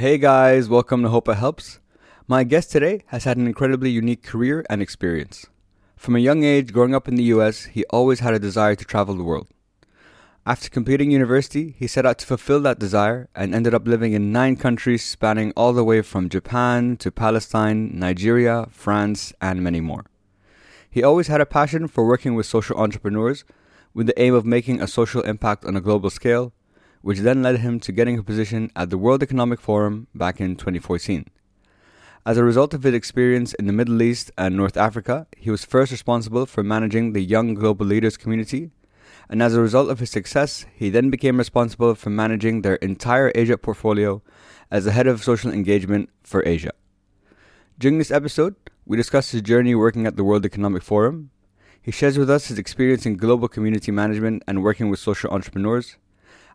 Hey guys, welcome to Hope It Helps. My guest today has had an incredibly unique career and experience. From a young age, growing up in the US, he always had a desire to travel the world. After completing university, he set out to fulfill that desire and ended up living in nine countries spanning all the way from Japan to Palestine, Nigeria, France, and many more. He always had a passion for working with social entrepreneurs with the aim of making a social impact on a global scale, which then led him to getting a position at the World Economic Forum back in 2014. As a result of his experience in the Middle East and North Africa, he was first responsible for managing the Young Global Leaders community, and as a result of his success, he then became responsible for managing their entire Asia portfolio as the head of social engagement for Asia. During this episode, we discuss his journey working at the World Economic Forum. He shares with us his experience in global community management and working with social entrepreneurs,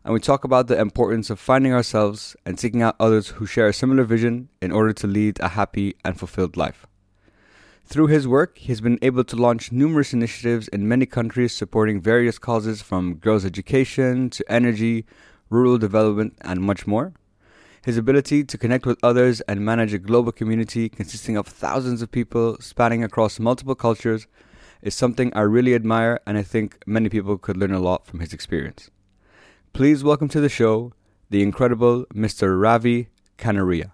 and we talk about the importance of finding ourselves and seeking out others who share a similar vision in order to lead a happy and fulfilled life. Through his work, he has been able to launch numerous initiatives in many countries supporting various causes from girls' education to energy, rural development, and much more. His ability to connect with others and manage a global community consisting of thousands of people spanning across multiple cultures is something I really admire, and I think many people could learn a lot from his experience. Please welcome to the show the incredible Mr. Ravi Kanaria.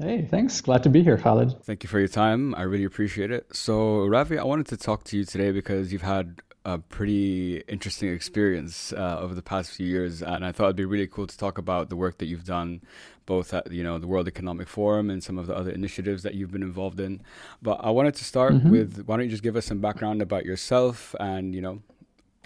Hey, thanks. Glad to be here, Khalid. Thank you for your time. I really appreciate it. So, Ravi, I wanted to talk to you today because you've had a pretty interesting experience uh, over the past few years, and I thought it'd be really cool to talk about the work that you've done, both at you know the World Economic Forum and some of the other initiatives that you've been involved in. But I wanted to start mm-hmm. with why don't you just give us some background about yourself and you know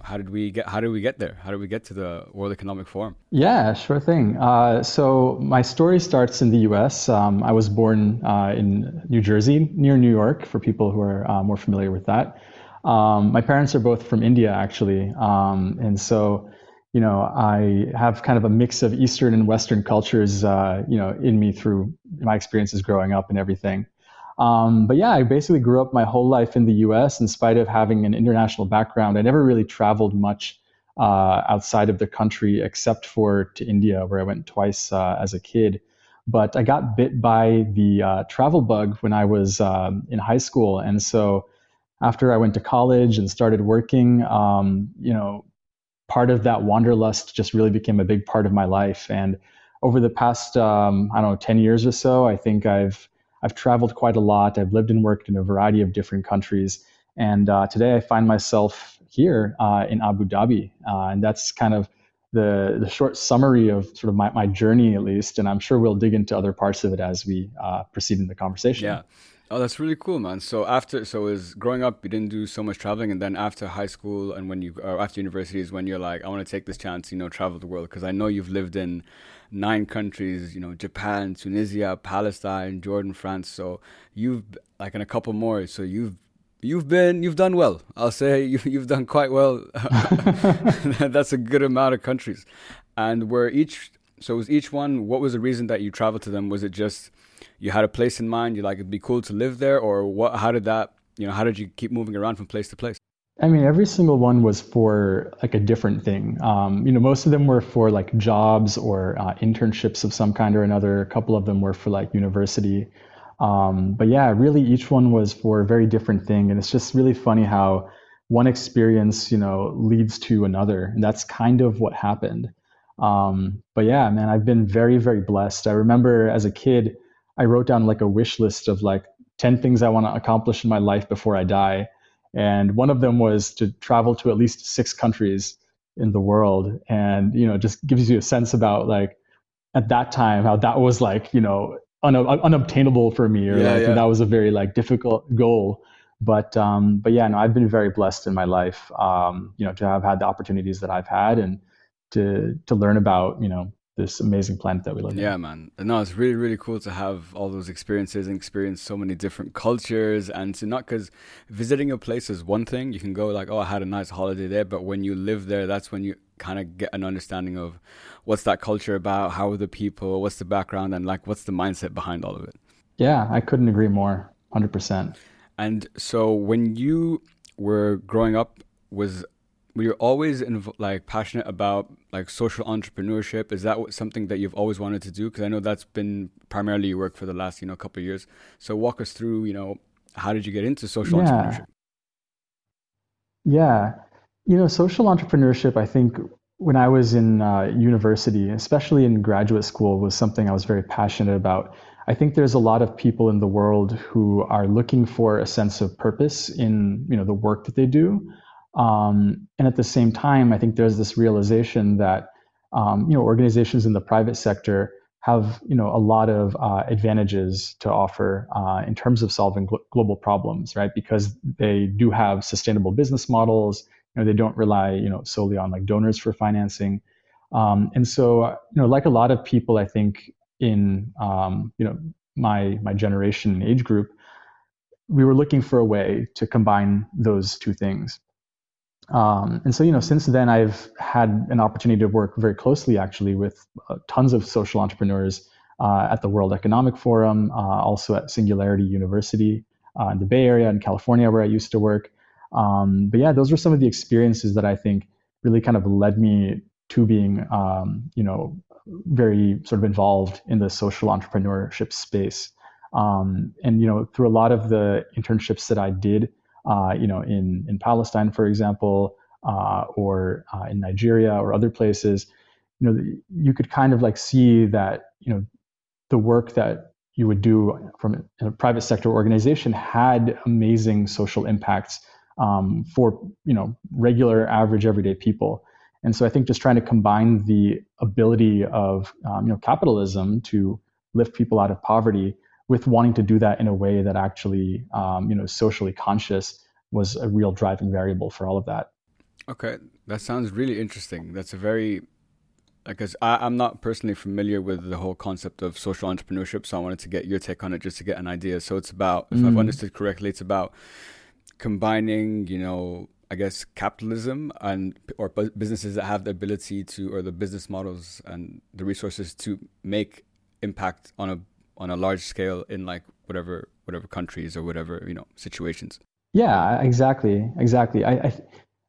how did we get how did we get there? How did we get to the world economic forum? Yeah sure thing. Uh, so my story starts in the us um, i was born uh, in new jersey near new york for people who are uh, more familiar with that. Um, my parents are both from india actually. Um, and so you know i have kind of a mix of eastern and western cultures uh, you know in me through my experiences growing up and everything um, but yeah, I basically grew up my whole life in the US in spite of having an international background. I never really traveled much uh, outside of the country except for to India, where I went twice uh, as a kid. But I got bit by the uh, travel bug when I was um, in high school. And so after I went to college and started working, um, you know, part of that wanderlust just really became a big part of my life. And over the past, um, I don't know, 10 years or so, I think I've I've traveled quite a lot. I've lived and worked in a variety of different countries. And uh, today I find myself here uh, in Abu Dhabi. Uh, and that's kind of the, the short summary of sort of my, my journey, at least. And I'm sure we'll dig into other parts of it as we uh, proceed in the conversation. Yeah. Oh, that's really cool, man. So after, so is growing up, you didn't do so much traveling, and then after high school and when you, or after university, is when you're like, I want to take this chance, you know, travel the world, because I know you've lived in nine countries, you know, Japan, Tunisia, Palestine, Jordan, France. So you've like in a couple more. So you've you've been you've done well. I'll say you, you've done quite well. That's a good amount of countries, and where each so was each one. What was the reason that you traveled to them? Was it just you had a place in mind? You like it'd be cool to live there, or what? How did that? You know, how did you keep moving around from place to place? I mean, every single one was for like a different thing. Um, you know, most of them were for like jobs or uh, internships of some kind or another. A couple of them were for like university. Um, but yeah, really each one was for a very different thing. And it's just really funny how one experience, you know, leads to another. And that's kind of what happened. Um, but yeah, man, I've been very, very blessed. I remember as a kid, I wrote down like a wish list of like 10 things I want to accomplish in my life before I die. And one of them was to travel to at least six countries in the world. And you know just gives you a sense about like at that time how that was like you know un- unobtainable for me or yeah, like, yeah. that was a very like difficult goal. But um but yeah no i've been very blessed in my life um you know to have had the opportunities that i've had and to to learn about you know this amazing planet that we live in. Yeah, man. No, it's really, really cool to have all those experiences and experience so many different cultures and to not because visiting a place is one thing. You can go like, oh, I had a nice holiday there, but when you live there, that's when you kind of get an understanding of what's that culture about, how are the people, what's the background, and like what's the mindset behind all of it. Yeah, I couldn't agree more. 100%. And so when you were growing up, was were you always inv- like passionate about like social entrepreneurship? Is that something that you've always wanted to do? Because I know that's been primarily your work for the last you know couple of years. So walk us through you know how did you get into social yeah. entrepreneurship? Yeah, you know, social entrepreneurship. I think when I was in uh, university, especially in graduate school, was something I was very passionate about. I think there's a lot of people in the world who are looking for a sense of purpose in you know the work that they do um, and at the same time, I think there's this realization that um, you know organizations in the private sector have you know a lot of uh, advantages to offer uh, in terms of solving gl- global problems, right? Because they do have sustainable business models. You know, they don't rely you know solely on like donors for financing, um, and so you know, like a lot of people, I think in um, you know my my generation and age group, we were looking for a way to combine those two things. Um, and so, you know, since then, I've had an opportunity to work very closely, actually, with uh, tons of social entrepreneurs uh, at the World Economic Forum, uh, also at Singularity University uh, in the Bay Area in California, where I used to work. Um, but yeah, those were some of the experiences that I think really kind of led me to being, um, you know, very sort of involved in the social entrepreneurship space. Um, and you know, through a lot of the internships that I did uh, you know, in in Palestine, for example, uh, or uh, in Nigeria or other places, you know, you could kind of like see that you know the work that you would do from a private sector organization had amazing social impacts um, for you know regular, average, everyday people. And so I think just trying to combine the ability of um, you know capitalism to lift people out of poverty with wanting to do that in a way that actually um, you know socially conscious was a real driving variable for all of that. Okay, that sounds really interesting. That's a very because I'm not personally familiar with the whole concept of social entrepreneurship, so I wanted to get your take on it just to get an idea. So it's about, if mm. I've understood correctly, it's about combining, you know, I guess capitalism and or businesses that have the ability to, or the business models and the resources to make impact on a on a large scale in like whatever whatever countries or whatever you know situations. Yeah, exactly, exactly. I, I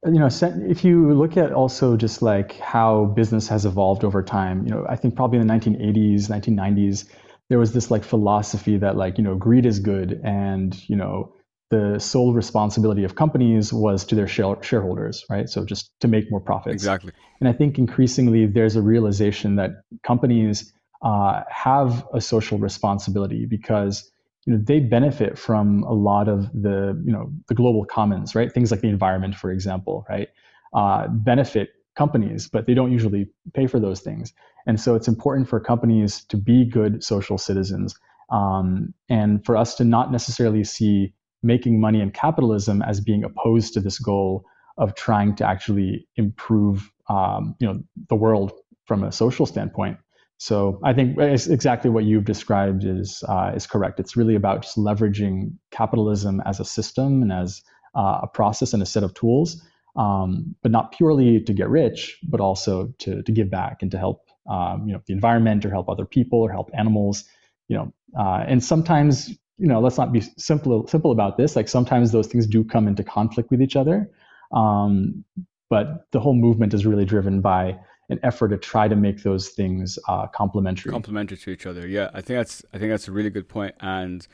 you know, if you look at also just like how business has evolved over time, you know, I think probably in the 1980s, 1990s, there was this like philosophy that like you know greed is good and you know the sole responsibility of companies was to their shareholders, right? So just to make more profits. Exactly. And I think increasingly there's a realization that companies uh, have a social responsibility because you know they benefit from a lot of the you know the global commons right? Things like the environment for example right? Uh, benefit companies but they don't usually pay for those things. And so it's important for companies to be good social citizens um, and for us to not necessarily see making money in capitalism as being opposed to this goal of trying to actually improve um, you know the world from a social standpoint so I think exactly what you've described is uh, is correct. It's really about just leveraging capitalism as a system and as uh, a process and a set of tools, um, but not purely to get rich, but also to to give back and to help um, you know the environment or help other people or help animals. You know, uh, and sometimes you know let's not be simple simple about this. Like sometimes those things do come into conflict with each other, um, but the whole movement is really driven by an effort to try to make those things uh, complementary. Complementary to each other. Yeah, I think that's I think that's a really good point, and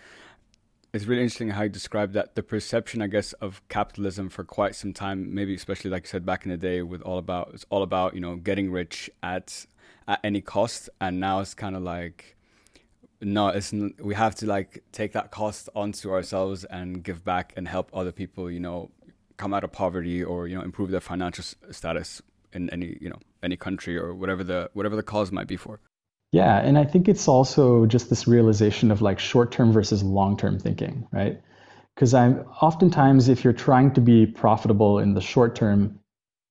it's really interesting how you describe that. The perception, I guess, of capitalism for quite some time, maybe especially like you said back in the day, with all about it's all about you know getting rich at at any cost, and now it's kind of like no, it's we have to like take that cost onto ourselves and give back and help other people. You know, come out of poverty or you know improve their financial status in any you know any country or whatever the whatever the cause might be for. Yeah, and I think it's also just this realization of like short-term versus long-term thinking, right? Because I'm oftentimes if you're trying to be profitable in the short term,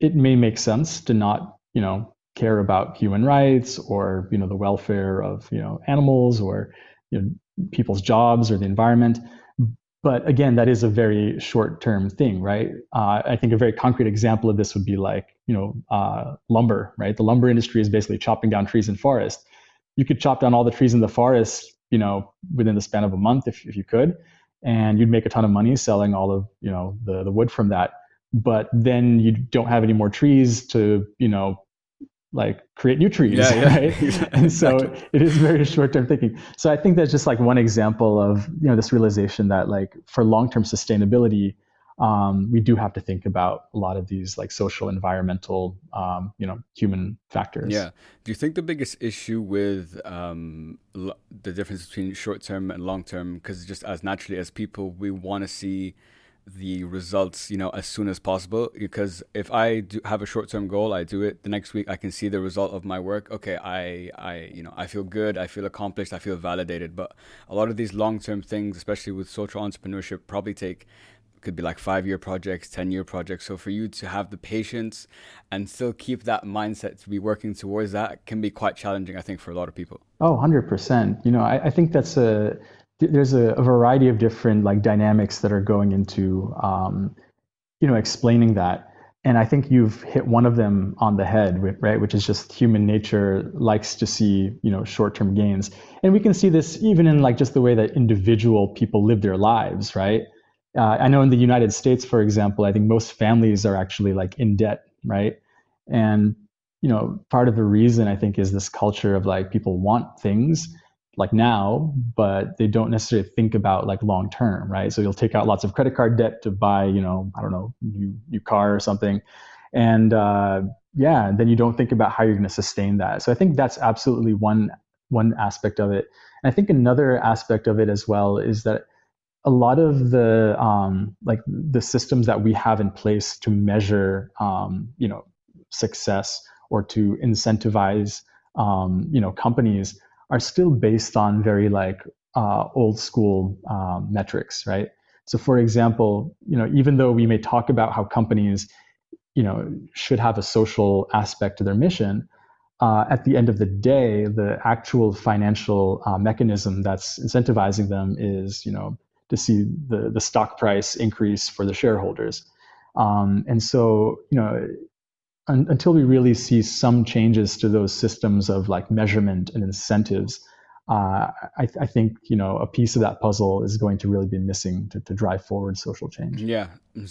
it may make sense to not, you know, care about human rights or, you know, the welfare of, you know, animals or you know, people's jobs or the environment. But again, that is a very short-term thing, right? Uh, I think a very concrete example of this would be like, you know, uh, lumber, right? The lumber industry is basically chopping down trees in forest. You could chop down all the trees in the forest, you know, within the span of a month if, if you could, and you'd make a ton of money selling all of, you know, the, the wood from that. but then you don't have any more trees to you know like create new trees yeah, yeah. right? And so it is very short-term thinking. So i think that's just like one example of you know this realization that like for long-term sustainability um, we do have to think about a lot of these like social environmental um, you know human factors. Yeah. Do you think the biggest issue with um, l- the difference between short-term and long-term because just as naturally as people we want to see the results, you know, as soon as possible. Because if I do have a short term goal, I do it. The next week, I can see the result of my work. Okay, I, I, you know, I feel good. I feel accomplished. I feel validated. But a lot of these long term things, especially with social entrepreneurship, probably take could be like five year projects, 10 year projects. So for you to have the patience and still keep that mindset to be working towards that can be quite challenging, I think, for a lot of people. Oh, 100%. You know, I, I think that's a, there's a, a, variety of different like dynamics that are going into um, you know explaining that. And i think you've hit one of them on the head right which is just human nature likes to see you know short-term gains. And we can see this even in like just the way that individual people live their lives right? Uh, i know in the united states for example i think most families are actually like in debt right? And you know part of the reason i think is this culture of like people want things like now, but they don't necessarily think about like long term, right? So you'll take out lots of credit card debt to buy, you know, I don't know, new new car or something, and uh, yeah, then you don't think about how you're going to sustain that. So I think that's absolutely one one aspect of it. And I think another aspect of it as well is that a lot of the um, like the systems that we have in place to measure, um, you know, success or to incentivize, um, you know, companies are still based on very like uh, old school um, metrics, right? So, for example, you know, even though we may talk about how companies, you know, should have a social aspect to their mission, uh, at the end of the day, the actual financial uh, mechanism that's incentivizing them is, you know, to see the the stock price increase for the shareholders. Um, and so, you know, un- until we really see some changes to those systems of like measurement and incentives, uh, I, I, think you know a piece of that puzzle is going to really be missing to, to drive forward social change. Yeah,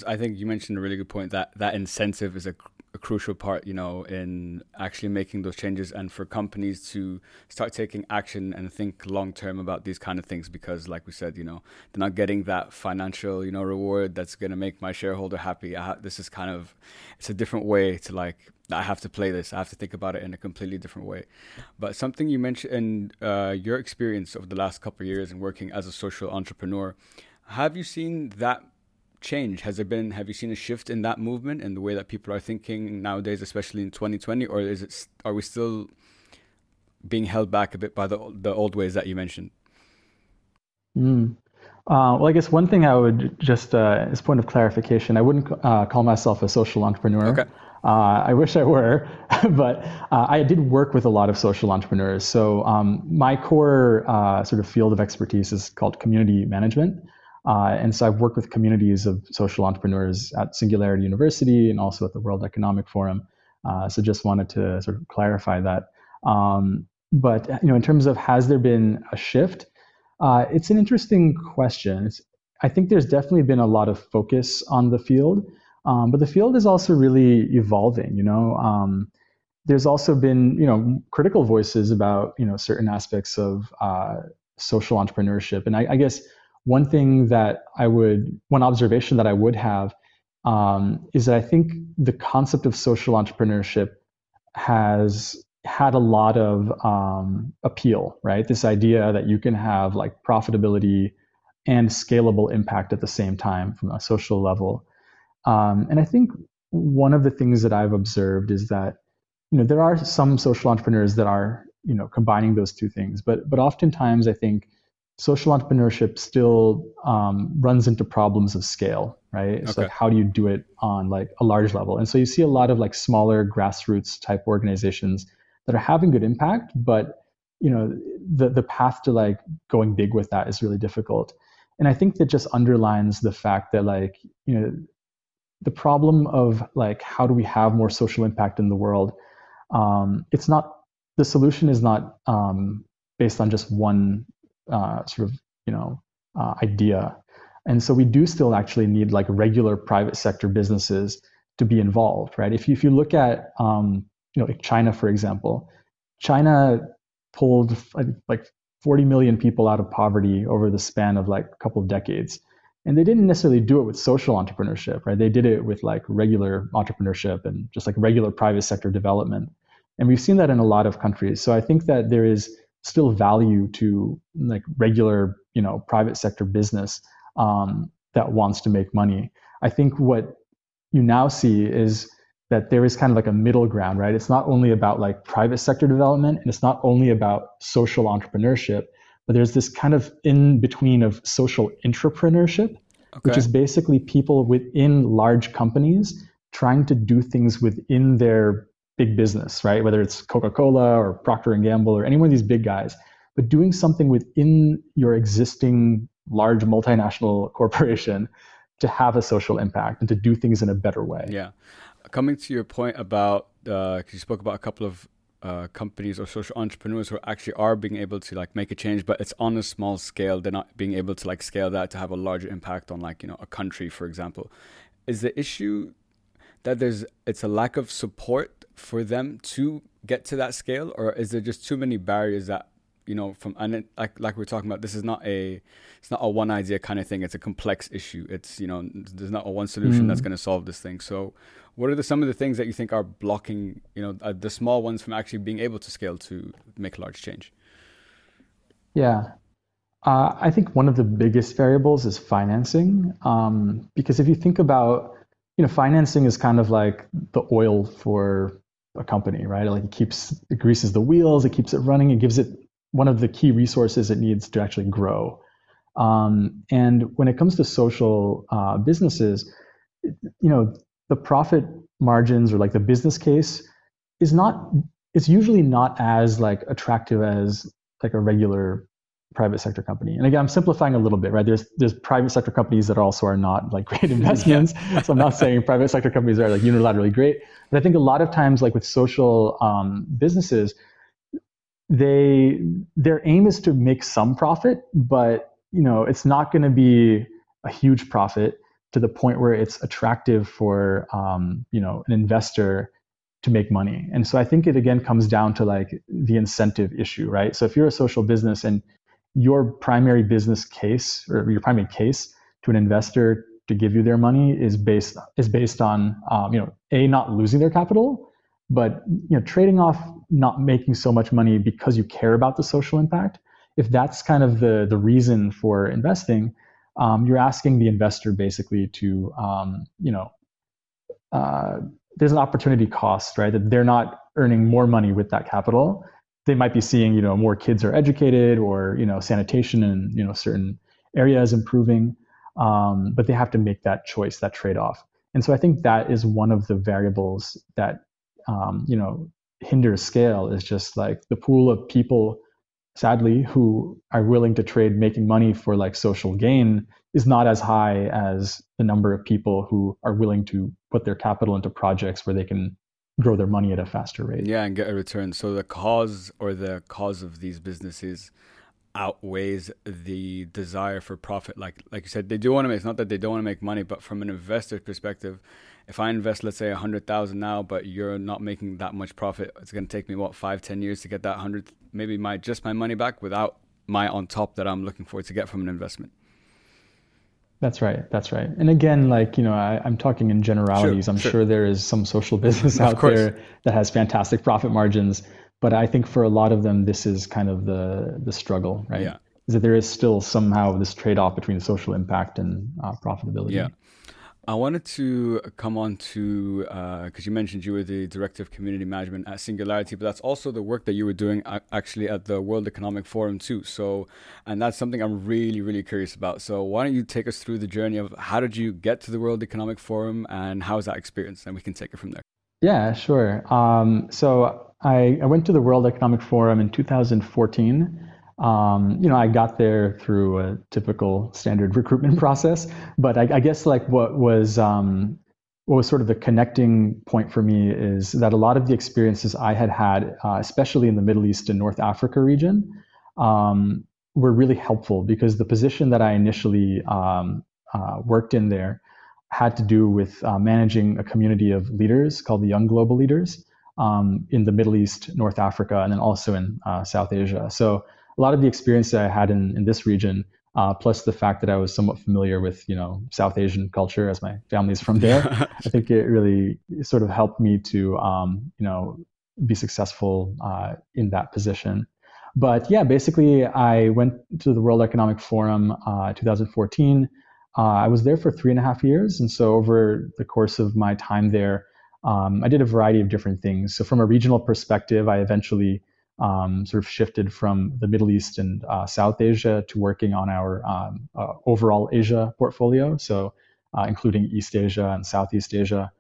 I think you mentioned a really good point that that incentive is a a crucial part, you know, in actually making those changes and for companies to start taking action and think long term about these kind of things because, like we said, you know, they're not getting that financial, you know, reward that's going to make my shareholder happy. Ha- this is kind of, it's a different way to like, I have to play this. I have to think about it in a completely different way. But something you mentioned in uh, your experience over the last couple years in working as a social entrepreneur, have you seen that change? Has there been? Have you seen a shift in that movement and the way that people are thinking nowadays, especially in 2020, or is it? Are we still being held back a bit by the the old ways that you mentioned? Mm. Uh, well, I guess one thing I would just, uh, as point of clarification, I wouldn't uh, call myself a social entrepreneur. Okay. Uh, I wish I were, but uh, I did work with a lot of social entrepreneurs. So um, my core uh, sort of field of expertise is called community management. Uh, and so I've worked with communities of social entrepreneurs at Singularity University and also at the World Economic Forum. Uh, so just wanted to sort of clarify that. Um, but you know, in terms of has there been a shift? Uh, it's an interesting question. It's, I think there's definitely been a lot of focus on the field, um, but the field is also really evolving. You know, um, there's also been you know critical voices about you know certain aspects of uh, social entrepreneurship, and I, I guess one thing that I would, one observation that I would have um, is that I think the concept of social entrepreneurship has had a lot of um, appeal, right? This idea that you can have like profitability and scalable impact at the same time from a social level. Um, and I think one of the things that I've observed is that you know there are some social entrepreneurs that are you know combining those two things, but but oftentimes I think social entrepreneurship still um, runs into problems of scale, right? It's okay. like how do you do it on like a large level? And so you see a lot of like smaller grassroots type organizations that are having good impact, but you know the the path to like going big with that is really difficult. And I think that just underlines the fact that like you know the problem of like how do we have more social impact in the world? Um, it's not the solution is not um, based on just one uh, sort of you know uh, idea. And so we do still actually need like regular private sector businesses to be involved, right? If you, if you look at, um, you know, like China, for example, China pulled like 40 million people out of poverty over the span of like a couple of decades. And they didn't necessarily do it with social entrepreneurship, right? They did it with like regular entrepreneurship and just like regular private sector development. And we've seen that in a lot of countries. So I think that there is still value to like regular, you know, private sector business um, that wants to make money. I think what you now see is that there is kind of like a middle ground, right? It's not only about like private sector development and it's not only about social entrepreneurship, but there's this kind of in between of social entrepreneurship, okay. which is basically people within large companies trying to do things within their big business, right? Whether it's Coca-Cola or Procter and Gamble or any one of these big guys, but doing something within your existing large multinational corporation to have a social impact and to do things in a better way. Yeah. Coming to your point about, because uh, you spoke about a couple of uh, companies or social entrepreneurs who actually are being able to like make a change, but it's on a small scale. They're not being able to like scale that to have a larger impact on like you know a country, for example. Is the issue that there's it's a lack of support for them to get to that scale, or is there just too many barriers that you know from and it, like like we're talking about, this is not a it's not a one idea kind of thing. It's a complex issue. It's you know there's not a one solution mm. that's going to solve this thing. So, what are the some of the things that you think are blocking you know uh, the small ones from actually being able to scale to make a large change? Yeah, uh, I think one of the biggest variables is financing, um, because if you think about you know, financing is kind of like the oil for a company, right? Like it keeps, it greases the wheels, it keeps it running, it gives it one of the key resources it needs to actually grow. Um, and when it comes to social uh, businesses, you know, the profit margins or like the business case is not, it's usually not as like attractive as like a regular private sector company. And again, I'm simplifying a little bit, right? There's there's private sector companies that also are not like great investments. yeah. So I'm not saying private sector companies are like unilaterally great, but I think a lot of times, like with social um, businesses, they their aim is to make some profit, but you know it's not going to be a huge profit to the point where it's attractive for um, you know an investor to make money. And so I think it again comes down to like the incentive issue, right? So if you're a social business and your primary business case or your primary case to an investor to give you their money is based is based on um, you know a not losing their capital, but you know trading off not making so much money because you care about the social impact. If that's kind of the the reason for investing, um, you're asking the investor basically to um, you know uh, there's an opportunity cost, right? That they're not earning more money with that capital they might be seeing you know more kids are educated or you know sanitation and you know certain areas improving um, but they have to make that choice that trade-off. And so i think that is one of the variables that um, you know hinders scale is just like the pool of people sadly who are willing to trade making money for like social gain is not as high as the number of people who are willing to put their capital into projects where they can grow their money at a faster rate. Yeah, and get a return. So the cause or the cause of these businesses outweighs the desire for profit. Like like you said, they do want to make. It's not that they don't want to make money, but from an investor perspective, if I invest, let's say a hundred thousand now, but you're not making that much profit, it's going to take me what five, ten years to get that hundred, maybe my just my money back without my on top that I'm looking for to get from an investment. That's right. That's right. And again, like, you know, I, am talking in generalities. Sure, I'm sure. sure. there is some social business out there that has fantastic profit margins. But I think for a lot of them, this is kind of the the struggle, right? Yeah. Is that there is still somehow this trade off between social impact and uh, profitability. Yeah. I wanted to come on to because uh, you mentioned you were the director of community management at Singularity, but that's also the work that you were doing actually at the World Economic Forum too. So, and that's something I'm really, really curious about. So, why don't you take us through the journey of how did you get to the World Economic Forum and how was that experience, and we can take it from there. Yeah, sure. Um, so I, I went to the World Economic Forum in 2014. Um, you know, I got there through a typical standard recruitment process, but I, I guess like what was um, what was sort of the connecting point for me is that a lot of the experiences I had had, uh, especially in the Middle East and North Africa region, um, were really helpful because the position that I initially um, uh, worked in there had to do with uh, managing a community of leaders called the Young Global Leaders um, in the Middle East, North Africa, and then also in uh, South Asia. So a lot of the experience that I had in, in this region, uh, plus the fact that I was somewhat familiar with you know South Asian culture as my family's from there, I think it really sort of helped me to um, you know be successful uh, in that position. But yeah, basically, I went to the World Economic Forum uh, 2014. Uh, I was there for three and a half years, and so over the course of my time there, um, I did a variety of different things. So from a regional perspective, I eventually um, sort of shifted from the Middle East and uh, South Asia to working on our um, uh, overall Asia portfolio, so uh, including East Asia and Southeast Asia.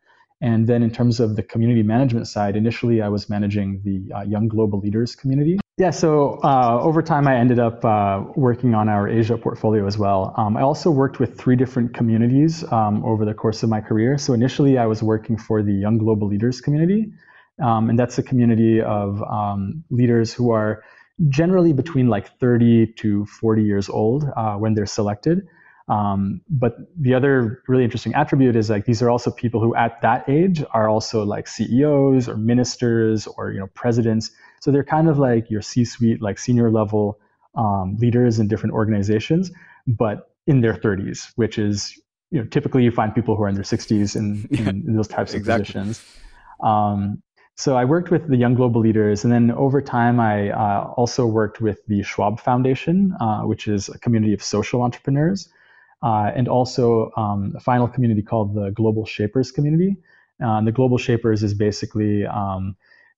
And then in terms of the community management side, initially I was managing the uh, Young Global Leaders community. Yeah, so uh, over time I ended up uh, working on our Asia portfolio as well. Um, I also worked with three different communities um, over the course of my career. So initially I was working for the Young Global Leaders community, um, and that's a community of um, leaders who are generally between like 30 to 40 years old uh, when they're selected. Um, but the other really interesting attribute is like these are also people who at that age are also like CEOs or ministers or you know presidents. So they're kind of like your C-suite, like senior level um, leaders in different organizations, but in their 30s, which is you know typically you find people who are in their 60s in, in, in those types of exactly. positions. Um, so I worked with the young global leaders, and then over time, I uh, also worked with the Schwab Foundation, uh, which is a community of social entrepreneurs, uh, and also um, a final community called the Global Shapers community. Uh, the Global Shapers is basically um,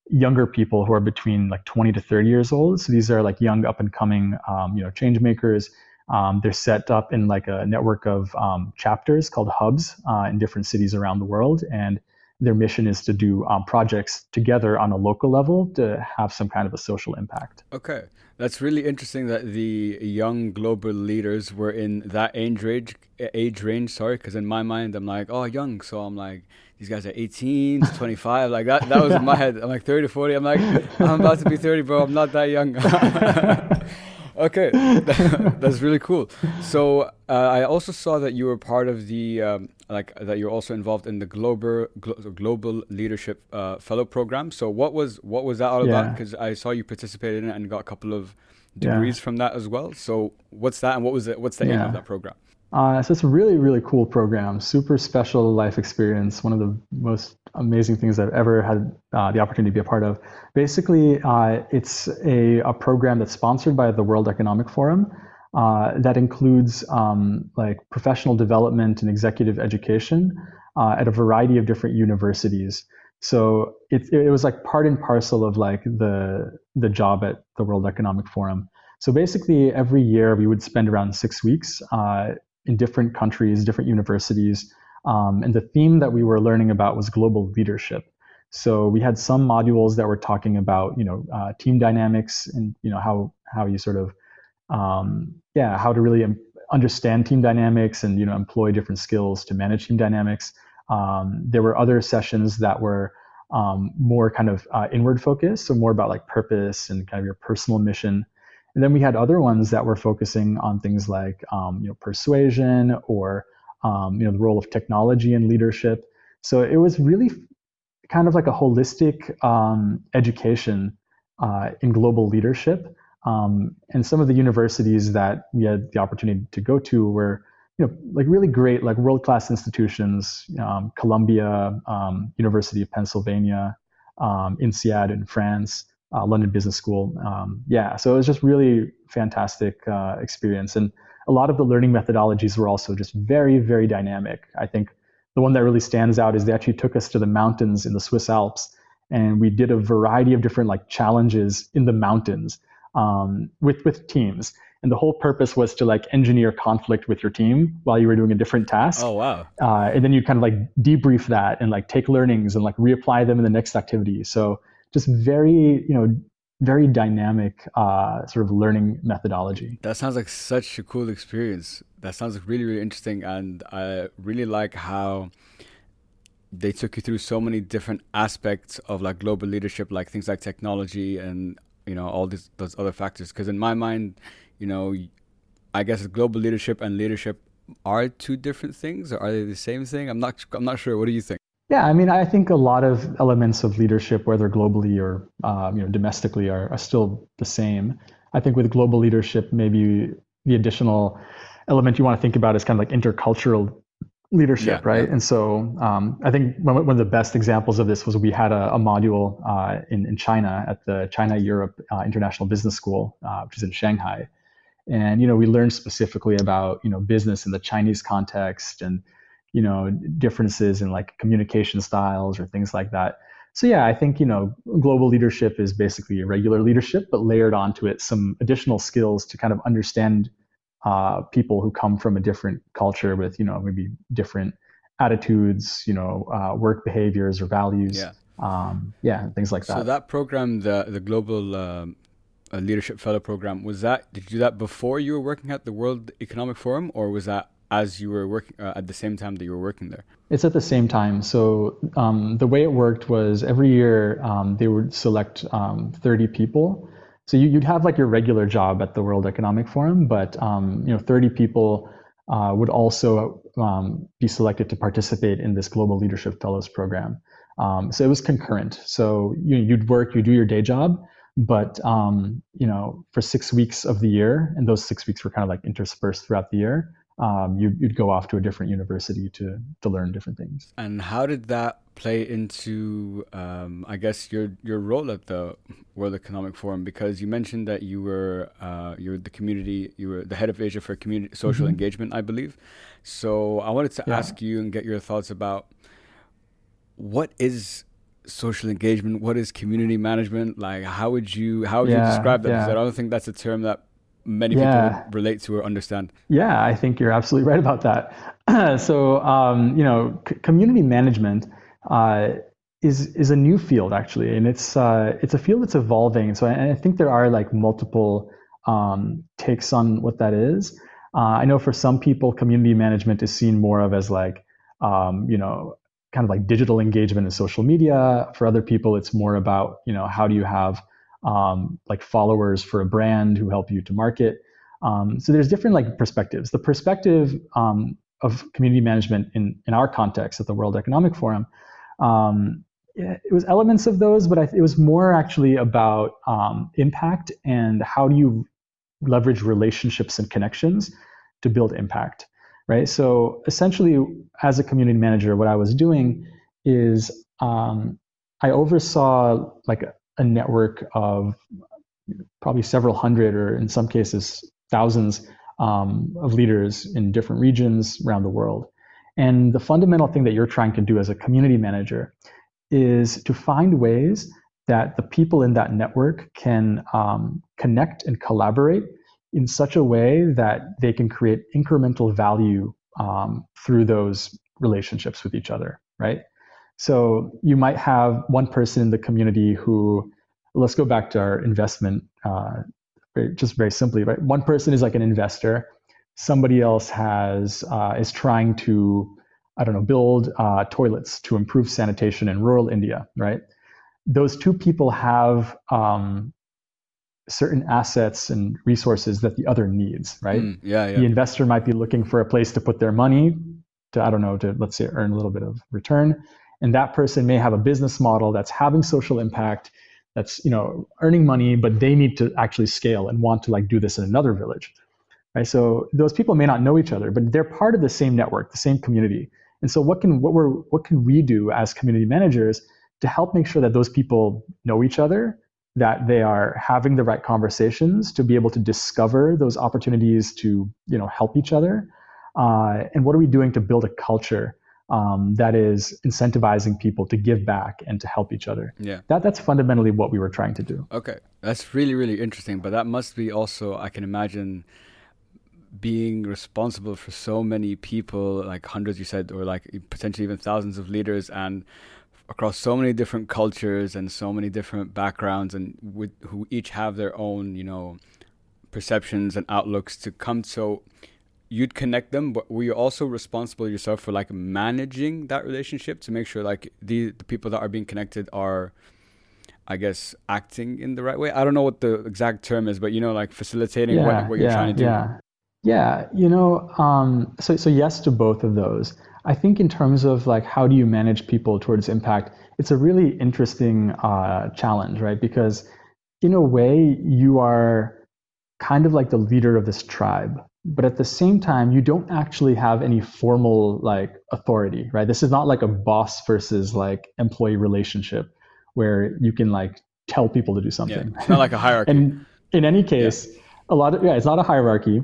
younger people who are between like 20 to 30 years old. So these are like young, up and coming, um, you know, change makers. Um, they're set up in like a network of um, chapters called hubs uh, in different cities around the world, and their mission is to do um, projects together on a local level to have some kind of a social impact. Okay, that's really interesting that the young global leaders were in that age range. Age range, sorry, because in my mind I'm like, oh, young, so I'm like, these guys are 18 to 25, like that. That was in my head. I'm like 30 to 40. I'm like, I'm about to be 30, bro. I'm not that young. okay, that's really cool. So uh, I also saw that you were part of the um, like that you're also involved in the global glo- global leadership uh, fellow program. So what was what was that all yeah. about? Because I saw you participated in it and got a couple of degrees yeah. from that as well. So what's that and what was it? What's the yeah. aim of that program? Uh, so it's a really, really cool program, super special life experience, one of the most amazing things I've ever had uh, the opportunity to be a part of. Basically, uh, it's a, a program that's sponsored by the World Economic Forum uh, that includes um, like professional development and executive education uh, at a variety of different universities. So it, it was like part and parcel of like the the job at the World Economic Forum. So basically, every year we would spend around six weeks uh, in different countries, different universities. Um, and the theme that we were learning about was global leadership. So we had some modules that were talking about, you know, uh, team dynamics and you know how how you sort of, um, yeah, how to really understand team dynamics and you know employ different skills to manage team dynamics. Um, there were other sessions that were um, more kind of uh, inward focused, so more about like purpose and kind of your personal mission. And then we had other ones that were focusing on things like um, you know persuasion or um, you know the role of technology and leadership. So it was really kind of like a holistic um, education uh, in global leadership. Um, and some of the universities that we had the opportunity to go to were you know like really great like world class institutions um, columbia um, university of pennsylvania um, INSEAD in france uh, London Business School. Um, yeah, so it was just really fantastic uh, experience, and a lot of the learning methodologies were also just very, very dynamic. I think the one that really stands out is they actually took us to the mountains in the Swiss Alps, and we did a variety of different like challenges in the mountains um, with with teams. And the whole purpose was to like engineer conflict with your team while you were doing a different task. Oh wow! Uh, and then you kind of like debrief that and like take learnings and like reapply them in the next activity. So just very you know very dynamic uh, sort of learning methodology. That sounds like such a cool experience. That sounds like really really interesting, and I really like how they took you through so many different aspects of like global leadership, like things like technology and you know all these those other factors. Because in my mind, you know, I guess global leadership and leadership are two different things or are they the same thing? I'm not I'm not sure. What do you think? Yeah, I mean, I think a lot of elements of leadership, whether globally or um, you know domestically, are, are still the same. I think with global leadership, maybe the additional element you want to think about is kind of like intercultural leadership, yeah, right? Yeah. And so um, I think one, one, of the best examples of this was we had a, a module uh, in, in China at the China Europe uh, International Business School, uh, which is in Shanghai. And you know, we learned specifically about you know business in the Chinese context and you know differences in like communication styles or things like that. So yeah, I think you know global leadership is basically regular leadership, but layered onto it some additional skills to kind of understand uh, people who come from a different culture with you know maybe different attitudes, you know, uh, work behaviors or values. Yeah. Um, yeah, things like that. So that program, the the global um, uh, leadership fellow program, was that did you do that before you were working at the World Economic Forum, or was that as you were working uh, at the same time that you were working there? It's at the same time. So um, the way it worked was every year um, they would select um, 30 people so you, would have like your regular job at the World Economic Forum, but um, you know, 30 people uh, would also um, be selected to participate in this Global Leadership Fellows program. Um, so it was concurrent. So you, would work, you do your day job, but um, you know, for six weeks of the year, and those six weeks were kind of like interspersed throughout the year um, you, would go off to a different university to to learn different things. And how did that play into, um, I guess, your your role at the World Economic Forum? Because you mentioned that you were uh, you were the community, you were the head of Asia for community social mm-hmm. engagement, I believe. So I wanted to yeah. ask you and get your thoughts about what is social engagement what is community management like how would you how would yeah, you describe that yeah. because i don't think that's a term that many yeah. people relate to or understand. Yeah, I think you're absolutely right about that. so, um, you know, c- community management uh, is is a new field actually, and it's uh, it's a field that's evolving. So, I, I think there are like multiple um, takes on what that is. Uh, I know for some people, community management is seen more of as like, um, you know, kind of like digital engagement in social media. For other people, it's more about, you know, how do you have um, like followers for a brand who help you to market. Um, so there's different like perspectives. The perspective um, of community management in in our context at the World Economic Forum, um, it was elements of those, but it was more actually about um, impact and how do you leverage relationships and connections to build impact, right? So essentially, as a community manager, what I was doing is um, I oversaw like a network of probably several hundred, or in some cases, thousands um, of leaders in different regions around the world. And the fundamental thing that you're trying to do as a community manager is to find ways that the people in that network can um, connect and collaborate in such a way that they can create incremental value um, through those relationships with each other, right? So you might have one person in the community who, let's go back to our investment, uh, just very simply, right? One person is like an investor. Somebody else has uh, is trying to, I don't know, build uh, toilets to improve sanitation in rural India, right? Those two people have um, certain assets and resources that the other needs, right? Mm, yeah, yeah. The investor might be looking for a place to put their money to, I don't know, to let's say earn a little bit of return and that person may have a business model that's having social impact that's you know earning money but they need to actually scale and want to like do this in another village right? So those people may not know each other but they're part of the same network the same community. And so what can what we're what can we do as community managers to help make sure that those people know each other that they are having the right conversations to be able to discover those opportunities to you know help each other? Uh, and what are we doing to build a culture um, that is incentivizing people to give back and to help each other. Yeah, that that's fundamentally what we were trying to do. Okay, that's really really interesting. But that must be also I can imagine being responsible for so many people, like hundreds you said, or like potentially even thousands of leaders, and across so many different cultures and so many different backgrounds, and with who each have their own you know perceptions and outlooks to come so you'd connect them, but were you also responsible yourself for like managing that relationship to make sure like the, the people that are being connected are, I guess, acting in the right way? I don't know what the exact term is, but you know, like facilitating yeah, what, what you're trying to do. Yeah. Yeah, you know, um, so so yes to both of those. I think in terms of like how do you manage people towards impact, it's a really interesting uh, challenge, right? Because in a way, you are kind of like the leader of this tribe, but at the same time, you don't actually have any formal like authority, right? This is not like a boss versus like employee relationship where you can like tell people to do something. Yeah, it's not like a hierarchy. and in any case, yeah. a lot of yeah, it's not a hierarchy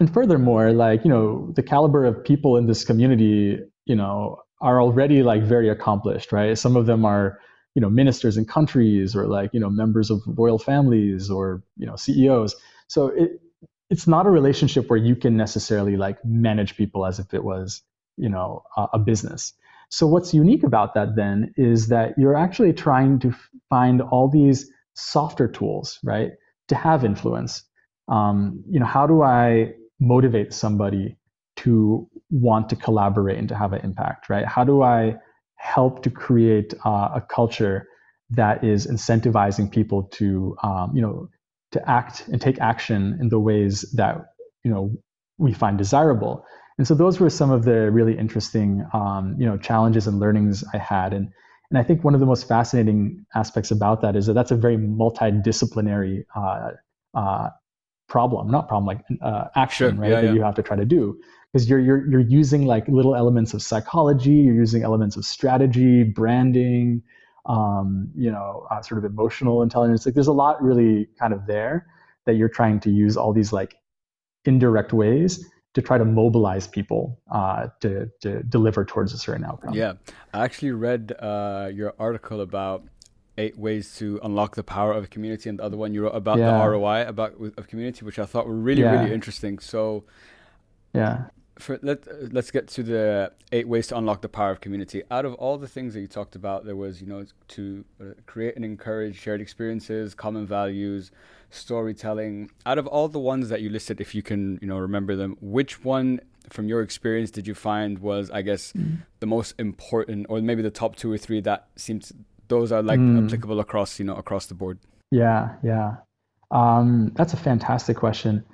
and furthermore, like, you know, the caliber of people in this community, you know, are already like very accomplished, right? Some of them are, you know, ministers in countries or like, you know, members of royal families or, you know, CEOs. So it it's not a relationship where you can necessarily like manage people as if it was, you know, a, a business. So what's unique about that then is that you're actually trying to find all these softer tools, right, to have influence. Um, you know, how do I motivate somebody to want to collaborate and to have an impact, right? How do I help to create uh, a culture that is incentivizing people to, um, you know, to act and take action in the ways that you know we find desirable? And so those were some of the really interesting, um, you know, challenges and learnings I had, and and I think one of the most fascinating aspects about that is that that's a very multidisciplinary uh, uh, problem, not problem, like uh, action, sure. right? Yeah, that yeah. you have to try to do because you're you're you're using like little elements of psychology, you're using elements of strategy, branding, um, you know, uh, sort of emotional intelligence. Like there's a lot really kind of there that you're trying to use all these like indirect ways to try to mobilize people uh, to to deliver towards a certain outcome. Yeah, I actually read uh, your article about eight ways to unlock the power of a community, and the other one you wrote about yeah. the ROI about of community, which I thought were really yeah. really interesting. So, yeah. For, let let's get to the eight ways to unlock the power of community. Out of all the things that you talked about, there was you know to uh, create and encourage shared experiences, common values, storytelling. Out of all the ones that you listed, if you can you know remember them, which one from your experience did you find was I guess mm. the most important, or maybe the top two or three that seems those are like mm. applicable across you know across the board yeah yeah um, that's a fantastic question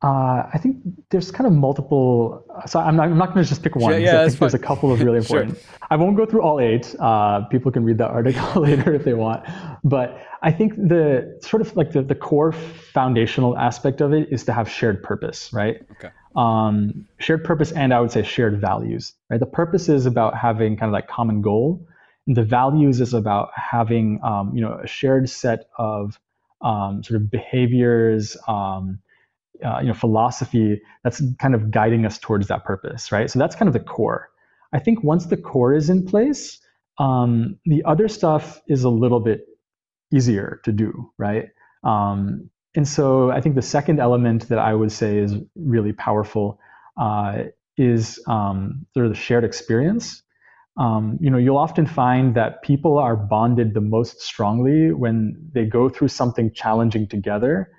uh, I think there's kind of multiple. So I'm not, I'm not going to just pick one. Yeah, yeah I think there's a couple of really important. sure. I won't go through all eight. Uh, people can read the article later if they want. But I think the sort of like the, the core foundational aspect of it is to have shared purpose, right? Okay. Um, shared purpose and I would say shared values, right? The purpose is about having kind of like common goal And the values is about having um, you know a shared set of um, sort of behaviors um, uh, you know philosophy that's kind of guiding us towards that purpose right? So that's kind of the core. I think once the core is in place um, the other stuff is a little bit easier to do right? Um, and so i think the second element that i would say is really powerful uh, is um, sort of the shared experience. Um, you know, you'll often find that people are bonded the most strongly when they go through something challenging together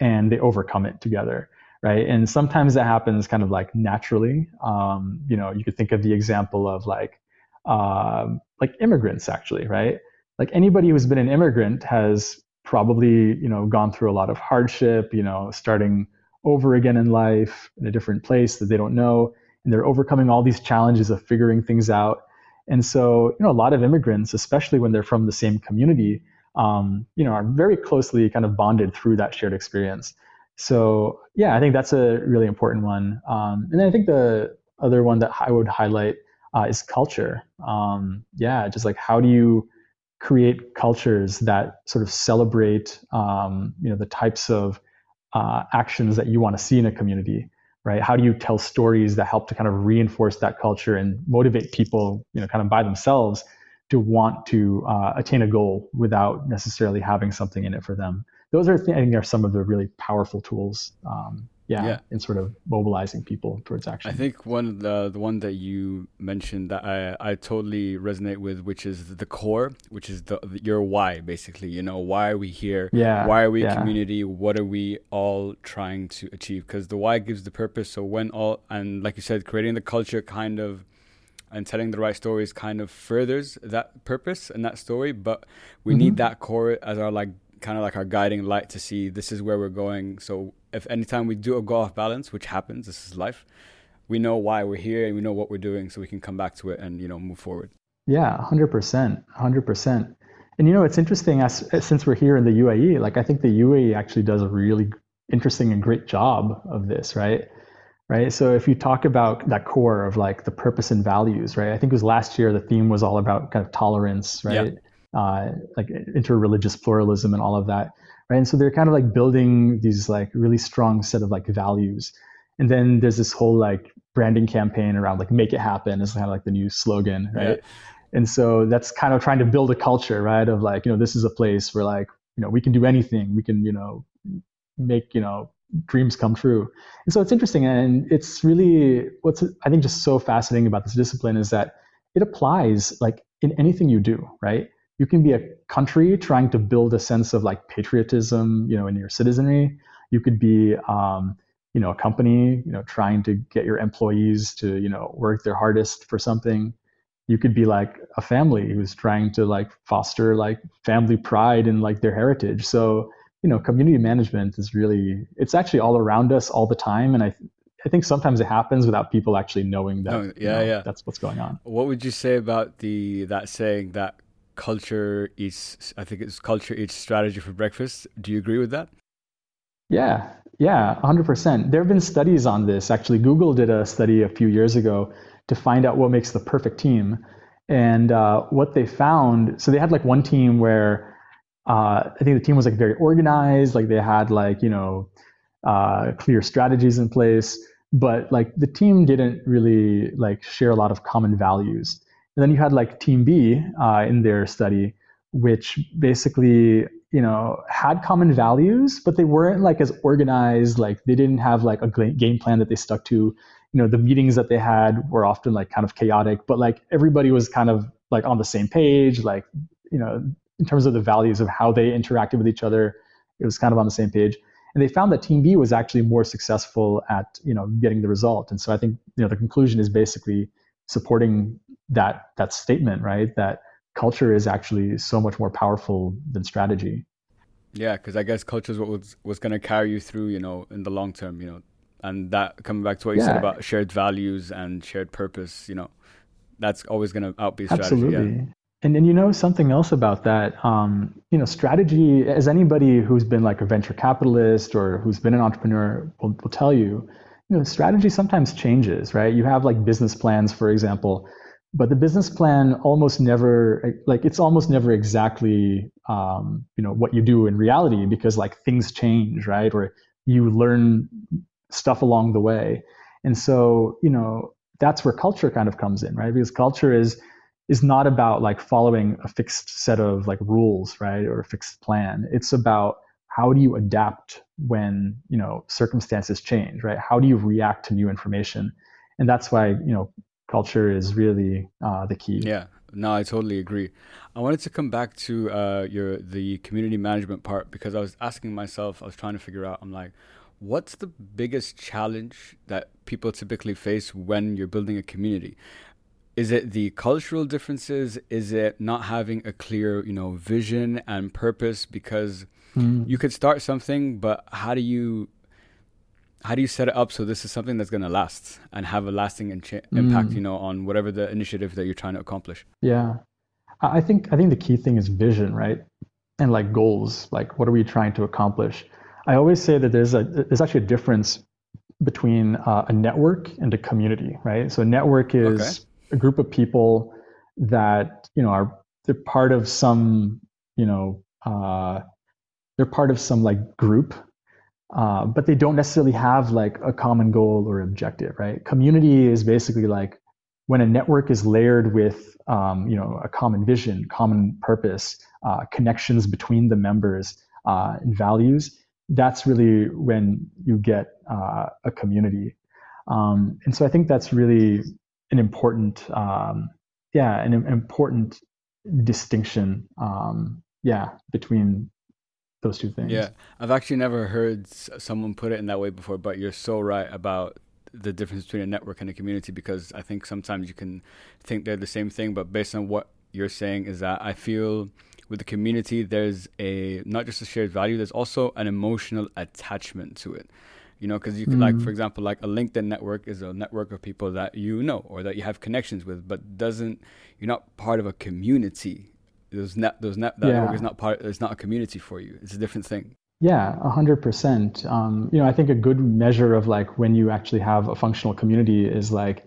and they overcome it together, right? And sometimes that happens kind of like naturally. Um, you know, you could think of the example of like uh, like immigrants, actually, right? Like anybody who's been an immigrant has probably you know gone through a lot of hardship, you know, starting over again in life in a different place that they don't know, and they're overcoming all these challenges of figuring things out and so, you know, a lot of immigrants, especially when they're from the same community, um, you know, are very closely kind of bonded through that shared experience. So, yeah, I think that's a really important one. Um, and then I think the other one that I would highlight uh, is culture. Um, yeah, just like how do you create cultures that sort of celebrate, um, you know, the types of uh, actions that you want to see in a community right? How do you tell stories that help to kind of reinforce that culture and motivate people, you know, kind of by themselves to want to uh, attain a goal without necessarily having something in it for them? Those are, I think, are some of the really powerful tools um, yeah, yeah, in sort of mobilizing people towards action. I think one of the the one that you mentioned that I I totally resonate with, which is the core, which is the your why basically. You know, why are we here? Yeah. Why are we yeah. a community? What are we all trying to achieve? Because the why gives the purpose. So when all and like you said, creating the culture kind of and telling the right stories kind of furthers that purpose and that story. But we mm-hmm. need that core as our like kind of like our guiding light to see this is where we're going. So if anytime we do a go off balance, which happens, this is life, we know why we're here and we know what we're doing, so we can come back to it and you know move forward. Yeah, hundred percent, hundred percent. And you know, it's interesting as, since we're here in the UAE. Like, I think the UAE actually does a really interesting and great job of this, right? Right. So if you talk about that core of like the purpose and values, right? I think it was last year the theme was all about kind of tolerance, right? Uh, like interreligious pluralism and all of that, right? And so they're kind of like building these like really strong set of like values. And then there's this whole like branding campaign around like make it happen is kind of like the new slogan, right? And so that's kind of trying to build a culture, right? Of like, you know, this is a place where like, you know, we can do anything. We can, you know, make, you know, dreams come true. And so it's interesting. And it's really what's, I think, just so fascinating about this discipline is that it applies like in anything you do, right? You can be a country trying to build a sense of like patriotism, you know, in your citizenry. You could be, um, you know, a company, you know, trying to get your employees to, you know, work their hardest for something you could be like a family who's trying to like foster like family pride and like their heritage so you know community management is really it's actually all around us all the time. And i i think sometimes it happens without people actually knowing that oh, yeah you know, yeah. that's what's going on. What would you say about the that saying that culture eats i think it's culture eats strategy for breakfast? Do you agree with that? Yeah yeah 100% there have been studies on this. Actually google did a study a few years ago to find out what makes the perfect team. And uh, what they found, so they had like one team where uh, I think the team was like very organized, like they had like you know uh, clear strategies in place, but like the team didn't really like share a lot of common values. And then you had like Team B uh, in their study, which basically you know had common values, but they weren't like as organized. Like they didn't have like a game plan that they stuck to you know the meetings that they had were often like kind of chaotic but like everybody was kind of like on the same page like you know in terms of the values of how they interacted with each other it was kind of on the same page. And they found that team b was actually more successful at you know getting the result. And so i think you know the conclusion is basically supporting that that statement right? That culture is actually so much more powerful than strategy. Yeah because i guess culture is what was, was going to carry you through you know in the long term you know. And that coming back to what you yeah. said about shared values and shared purpose you know that's always going to outbe strategy absolutely. yeah. And and you know something else about that um, you know strategy as anybody who's been like a venture capitalist or who's been an entrepreneur will, will tell you you know strategy sometimes changes right you have like business plans for example but the business plan almost never like it's almost never exactly um, you know what you do in reality because like things change right or you learn stuff along the way. And so, you know, that's where culture kind of comes in, right? Because culture is is not about like following a fixed set of like rules, right, or a fixed plan. It's about how do you adapt when you know circumstances change, right? How do you react to new information? And that's why you know culture is really uh, the key. Yeah, no, I totally agree. I wanted to come back to uh, your the community management part because I was asking myself, I was trying to figure out, I'm like, what's the biggest challenge that people typically face when you're building a community? Is it the cultural differences? Is it not having a clear, you know, vision and purpose? Because mm. you could start something, but how do you how do you set it up so this is something that's going to last and have a lasting in- mm. impact, you know, on whatever the initiative that you're trying to accomplish? Yeah, I think I think the key thing is vision, right? And like goals, like what are we trying to accomplish? I always say that there's a there's actually a difference between uh, a network and a community, right? So a network is okay. A group of people that you know are they're part of some you know uh, they're part of some like group, uh, but they don't necessarily have like a common goal or objective, right? Community is basically like when a network is layered with um, you know a common vision, common purpose, uh, connections between the members, uh, and values that's really when you get uh, a community. Um, and so I think that's really an important, um, yeah, an, an, important distinction, um, yeah, between those two things. Yeah, I've actually never heard someone put it in that way before, but you're so right about the difference between a network and a community because I think sometimes you can think they're the same thing, but based on what you're saying is that I feel with the community, there's a not just a shared value, there's also an emotional attachment to it. You know, because you could, mm. like, for example, like a LinkedIn network is a network of people that you know or that you have connections with, but doesn't, you're not part of a community. Those net, those net, that yeah. network is not part, it's not a community for you. It's a different thing. Yeah, a hundred percent. Um, you know, I think a good measure of like when you actually have a functional community is like,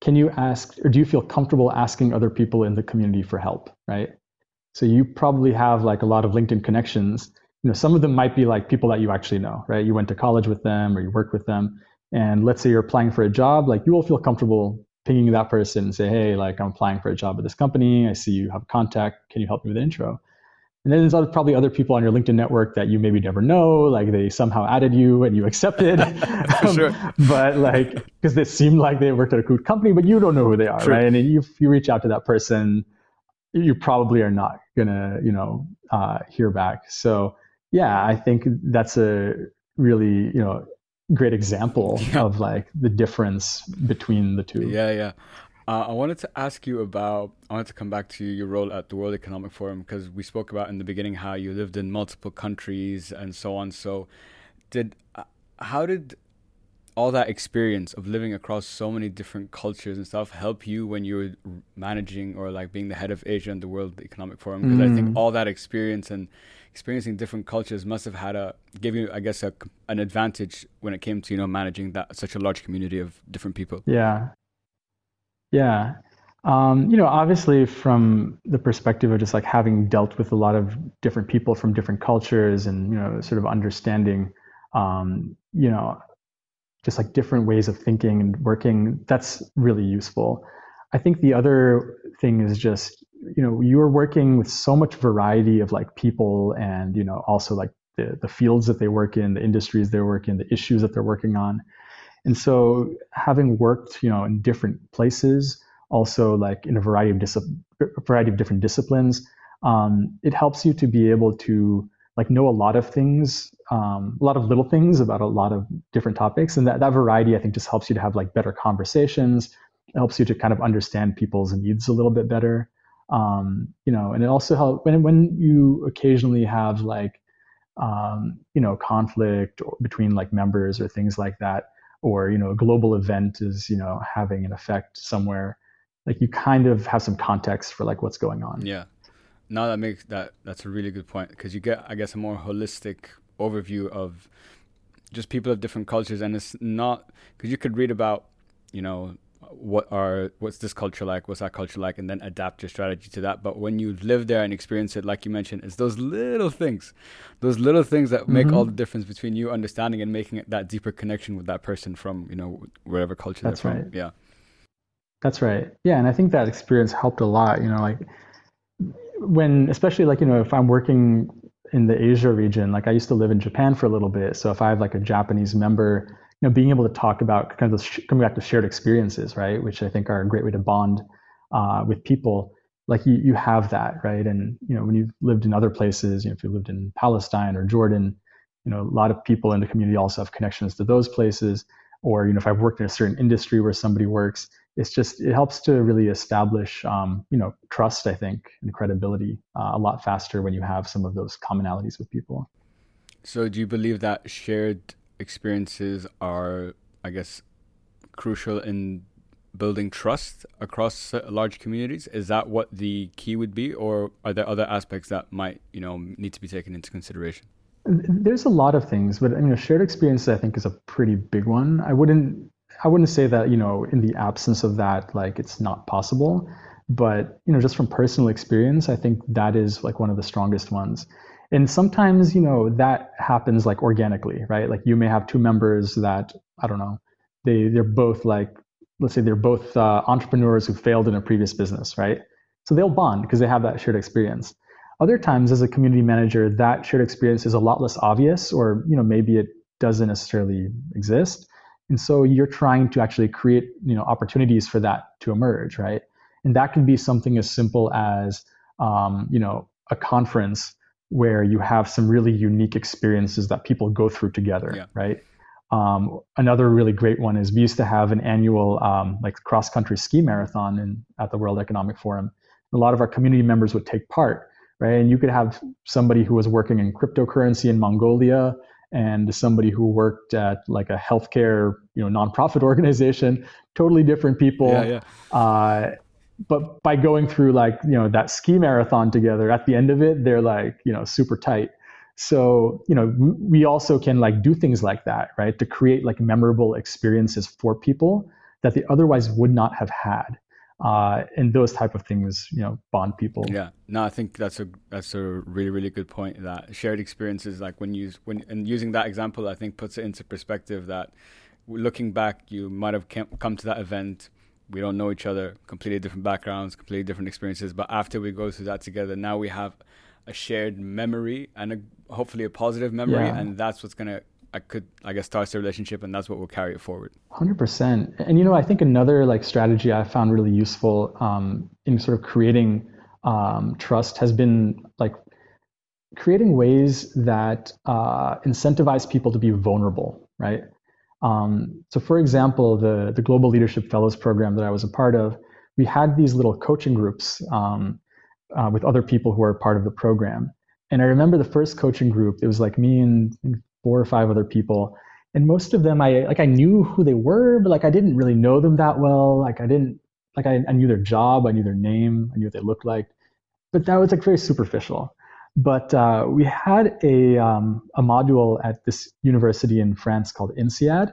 can you ask or do you feel comfortable asking other people in the community for help, right? So you probably have like a lot of LinkedIn connections. You know, some of them might be like people that you actually know, right? You went to college with them or you work with them. And let's say you're applying for a job, like you will feel comfortable pinging that person and say, hey, like I'm applying for a job at this company. I see you have a contact. Can you help me with the intro? And then there's other, probably other people on your LinkedIn network that you maybe never know, like they somehow added you and you accepted. um. But like, because they seem like they worked at a cool company, but you don't know who they are, right? And you you reach out to that person, you probably are not gonna, you know, uh, hear back. So yeah, I think that's a really, you know, great example yeah. of like the difference between the two. Yeah, yeah. Uh, I wanted to ask you about. I wanted to come back to your role at the World Economic Forum because we spoke about in the beginning how you lived in multiple countries and so on. So, did uh, how did all that experience of living across so many different cultures and stuff help you when you were managing or like being the head of Asia and the World Economic Forum? Because mm. I think mm. all that experience and experiencing different cultures must have had a give you, I guess, a, an advantage when it came to you know managing that such a large community of different people. Yeah, yeah. Um, you know, obviously, from the perspective of just like having dealt with a lot of different people from different cultures and, you know, sort of understanding, um, you know, just like different ways of thinking and working, that's really useful. I think the other thing is just, you know, you are working with so much variety of like people and, you know, also like the, the fields that they work in, the industries they work in, the issues that they're working on. And so having worked, you know, in different places, also like in a variety of dis- variety of different disciplines, um, it helps you to be able to like know a lot of things, um, a lot of little things about a lot of different topics, and that that variety I think just helps you to have like better conversations. It helps you to kind of understand people's needs a little bit better. Um, you know, and it also helps when when you occasionally have like um, you know conflict between like members or things like that or you know a global event is you know having an effect somewhere like you kind of have some context for like what's going on. Yeah. Now that makes that that's a really good point because you get i guess a more holistic overview of just people of different cultures and it's not because you could read about you know what are what's this culture like? What's that culture like? And then adapt your strategy to that. But when you live there and experience it like you mentioned it's those little things those little things that make mm-hmm. all the difference between you understanding and making it that deeper connection with that person from you know wherever culture that's they're from. right. yeah. That's right. Yeah and i think that experience helped a lot you know like when especially like you know if i'm working in the asia region like i used to live in japan for a little bit. So if i have like a japanese member know, being able to talk about kind of coming back to shared experiences, right, which I think are a great way to bond uh, with people. Like you, you have that, right? And you know, when you've lived in other places, you know, if you lived in Palestine or Jordan, you know, a lot of people in the community also have connections to those places. Or you know, if I've worked in a certain industry where somebody works, it's just it helps to really establish, um, you know, trust. I think and credibility uh, a lot faster when you have some of those commonalities with people. So, do you believe that shared experiences are, I guess, crucial in building trust across large communities? Is that what the key would be, or are there other aspects that might, you know, need to be taken into consideration? There's a lot of things, but I mean, shared experiences I think is a pretty big one. I wouldn't, I wouldn't say that you know, in the absence of that, like it's not possible. But you know, just from personal experience, I think that is like one of the strongest ones and sometimes you know that happens like organically right? Like you may have two members that i don't know they they're both like let's say they're both uh, entrepreneurs who failed in a previous business right? So they'll bond because they have that shared experience. Other times as a community manager that shared experience is a lot less obvious or you know maybe it doesn't necessarily exist. And so you're trying to actually create you know opportunities for that to emerge right? And that can be something as simple as um, you know a conference where you have some really unique experiences that people go through together, yeah. right? Um, another really great one is we used to have an annual um, like cross country ski marathon in, at the World Economic Forum. A lot of our community members would take part, right? And you could have somebody who was working in cryptocurrency in Mongolia and somebody who worked at like a healthcare, you know, nonprofit organization, totally different people. Yeah, yeah. Uh, but by going through like you know that ski marathon together, at the end of it, they're like you know super tight. So you know we also can like do things like that, right, to create like memorable experiences for people that they otherwise would not have had. Uh, and those type of things you know bond people. Yeah. No i think that's a that's a really really good point that shared experiences like when you when and using that example i think puts it into perspective that looking back you might have come to that event we don't know each other completely different backgrounds completely different experiences but after we go through that together now we have a shared memory and a, hopefully a positive memory yeah. and that's what's going to I could, I guess, start the relationship, and that's what will carry it forward. Hundred percent. And you know, I think another like strategy I found really useful um, in sort of creating um, trust has been like creating ways that uh, incentivize people to be vulnerable, right? Um, so, for example, the the Global Leadership Fellows program that I was a part of, we had these little coaching groups um, uh, with other people who are part of the program. And I remember the first coaching group, it was like me and four or five other people. And most of them i like i knew who they were but like i didn't really know them that well. Like i didn't like i, I knew their job i knew their name i knew what they looked like. But that was like very superficial but uh, we had a, um, a module at this university in france called INSEAD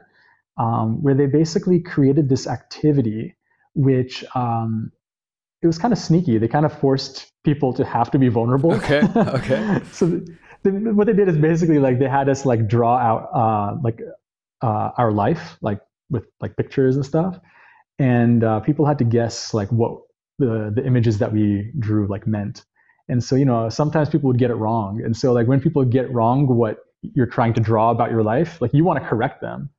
um, where they basically created this activity which um, it was kind of sneaky. They kind of forced people to have to be vulnerable. Okay okay. So what they did is basically like they had us like draw out uh, like uh, our life like with like pictures and stuff. And uh, people had to guess like what the the images that we drew like meant and so you know sometimes people would get it wrong. And so like when people get wrong what you're trying to draw about your life like you want to correct them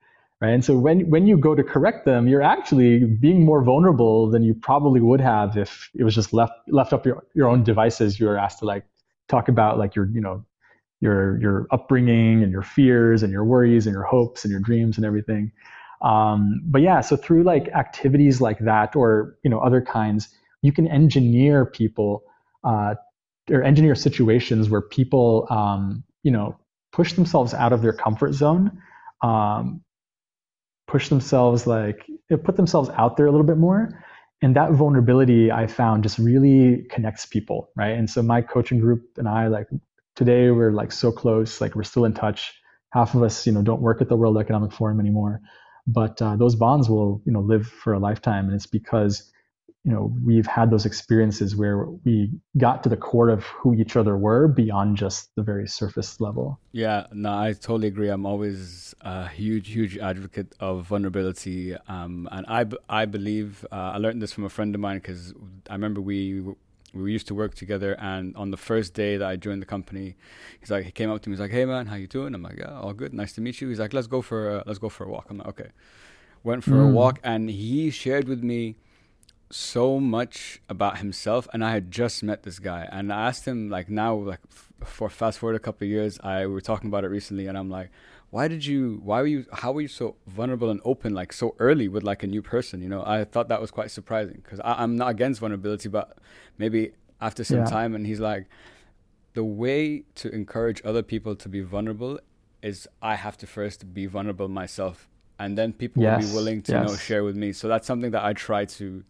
right? And so when when you go to correct them you're actually being more vulnerable than you probably would have if it was just left left up your, your own devices. You were asked to like talk about like your you know your your upbringing and your fears and your worries and your hopes and your dreams and everything. Um, but yeah, so through like activities like that or you know other kinds, you can engineer people uh, or engineer situations where people um, you know push themselves out of their comfort zone, um, push themselves like put themselves out there a little bit more. And that vulnerability I found just really connects people, right? And so my coaching group and I like today we're like so close like we're still in touch half of us you know don't work at the world economic forum anymore but uh, those bonds will you know live for a lifetime and it's because you know we've had those experiences where we got to the core of who each other were beyond just the very surface level. Yeah no i totally agree. I'm always a huge huge advocate of vulnerability um, and i i believe uh, i learned this from a friend of mine because i remember we we used to work together and on the first day that I joined the company he's like he came up to me he's like hey man how you doing? I'm like yeah all good nice to meet you. He's like let's go for a, let's go for a walk. I'm like okay. Went for mm. a walk and he shared with me so much about himself and I had just met this guy and I asked him like now like for fast forward a couple of years I we were talking about it recently and I'm like why did you why were you how were you so vulnerable and open like so early with like a new person you know i thought that was quite surprising because i'm not against vulnerability but maybe after some yeah. time and he's like the way to encourage other people to be vulnerable is i have to first be vulnerable myself and then people yes. will be willing to yes. you know share with me so that's something that i try to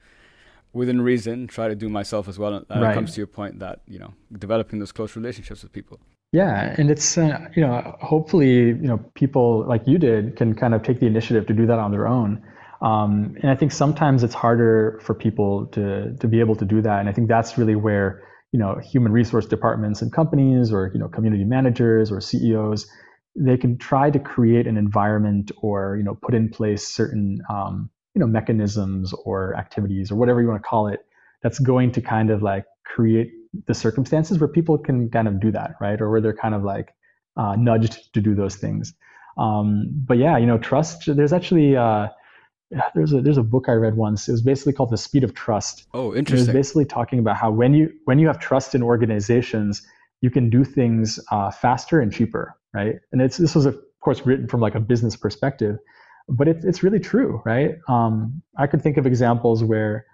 within reason try to do myself as well and right. it comes to your point that you know developing those close relationships with people yeah, and it's uh, you know hopefully you know people like you did can kind of take the initiative to do that on their own. Um, and I think sometimes it's harder for people to to be able to do that. And I think that's really where you know human resource departments and companies or you know community managers or CEOs they can try to create an environment or you know put in place certain um, you know mechanisms or activities or whatever you want to call it that's going to kind of like create the circumstances where people can kind of do that, right? Or where they're kind of like uh, nudged to do those things. Um, but yeah, you know, trust. There's actually uh, there's a there's a book I read once. It was basically called The Speed of Trust. Oh, interesting. It was basically talking about how when you when you have trust in organizations, you can do things uh, faster and cheaper, right? And it's this was of course written from like a business perspective, but it's it's really true, right? Um, I could think of examples where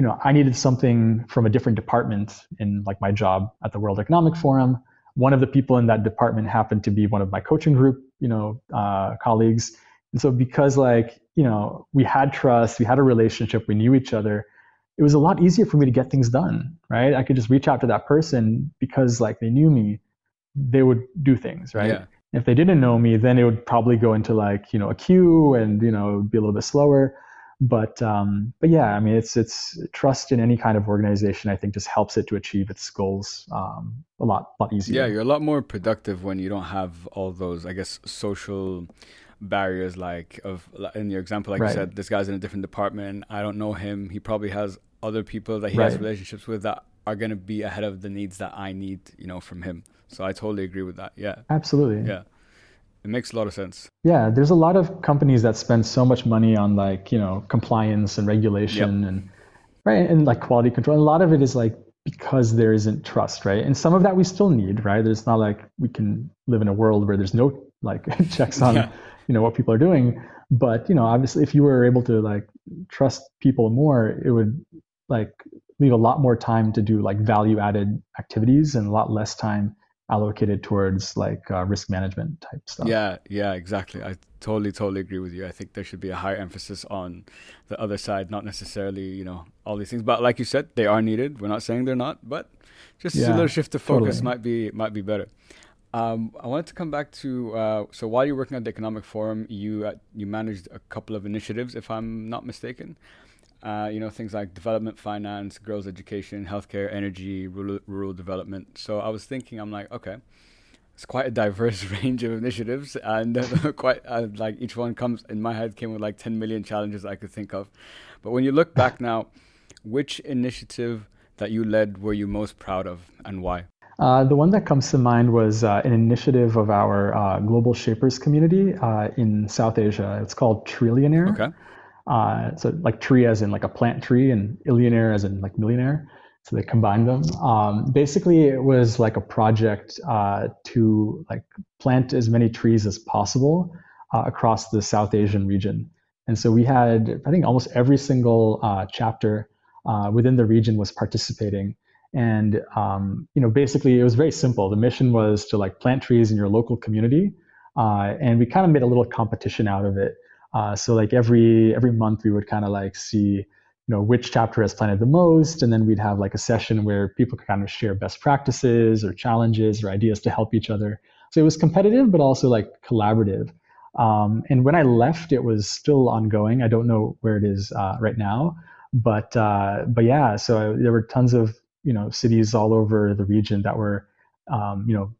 you know, I needed something from a different department in like my job at the World Economic Forum. One of the people in that department happened to be one of my coaching group, you know, uh, colleagues. And so because like, you know, we had trust, we had a relationship, we knew each other, it was a lot easier for me to get things done, right? I could just reach out to that person because like they knew me, they would do things, right? Yeah. If they didn't know me, then it would probably go into like, you know, a queue and, you know, be a little bit slower. But um, but yeah, I mean it's it's trust in any kind of organization I think just helps it to achieve its goals um, a lot lot easier. Yeah, you're a lot more productive when you don't have all those, I guess, social barriers like of in your example like right. you said this guy's in a different department i don't know him he probably has other people that he right. has relationships with that are going to be ahead of the needs that i need you know from him so i totally agree with that. Yeah. Absolutely. Yeah. It makes a lot of sense. Yeah there's a lot of companies that spend so much money on like you know compliance and regulation yep. and right and like quality control. And a lot of it is like because there isn't trust right? And some of that we still need right? There's not like we can live in a world where there's no like checks on yeah. you know what people are doing. But you know obviously if you were able to like trust people more it would like leave a lot more time to do like value added activities and a lot less time allocated towards like uh, risk management type stuff. Yeah yeah exactly. I totally totally agree with you. I think there should be a higher emphasis on the other side not necessarily you know all these things. But like you said they are needed. We're not saying they're not but just yeah, a little shift of focus totally. might be might be better. Um, I wanted to come back to uh, so while you're working at the Economic Forum, you uh, you managed a couple of initiatives, if I'm not mistaken. Uh, you know things like development finance, girls' education, healthcare, energy, rural, rural development. So I was thinking, I'm like, okay, it's quite a diverse range of initiatives, and quite uh, like each one comes in my head came with like 10 million challenges I could think of. But when you look back now, which initiative that you led were you most proud of, and why? Uh, the one that comes to mind was uh, an initiative of our uh, Global Shapers community uh, in South Asia. It's called Trillionaire. Okay. Uh, so like tree as in like a plant tree and millionaire as in like millionaire. So they combined them. Um, basically, it was like a project to like plant as many trees as possible across the South Asian region. And so we had, I think, almost every single chapter within the region was participating and um, you know basically it was very simple the mission was to like plant trees in your local community uh, and we kind of made a little competition out of it uh, so like every every month we would kind of like see you know which chapter has planted the most and then we'd have like a session where people could kind of share best practices or challenges or ideas to help each other. So it was competitive but also like collaborative. Um, and when i left it was still ongoing. I don't know where it is uh, right now but uh, but yeah so there were tons of you know cities all over the region that were um, you know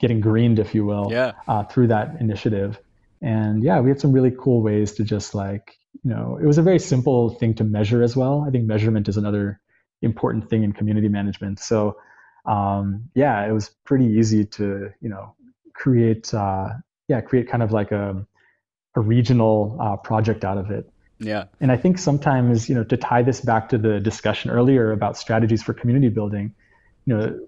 getting greened if you will yeah. uh, through that initiative and yeah we had some really cool ways to just like you know it was a very simple thing to measure as well i think measurement is another important thing in community management so um, yeah it was pretty easy to you know create uh, yeah create kind of like a a regional uh, project out of it yeah. And I think sometimes, you know, to tie this back to the discussion earlier about strategies for community building, you know,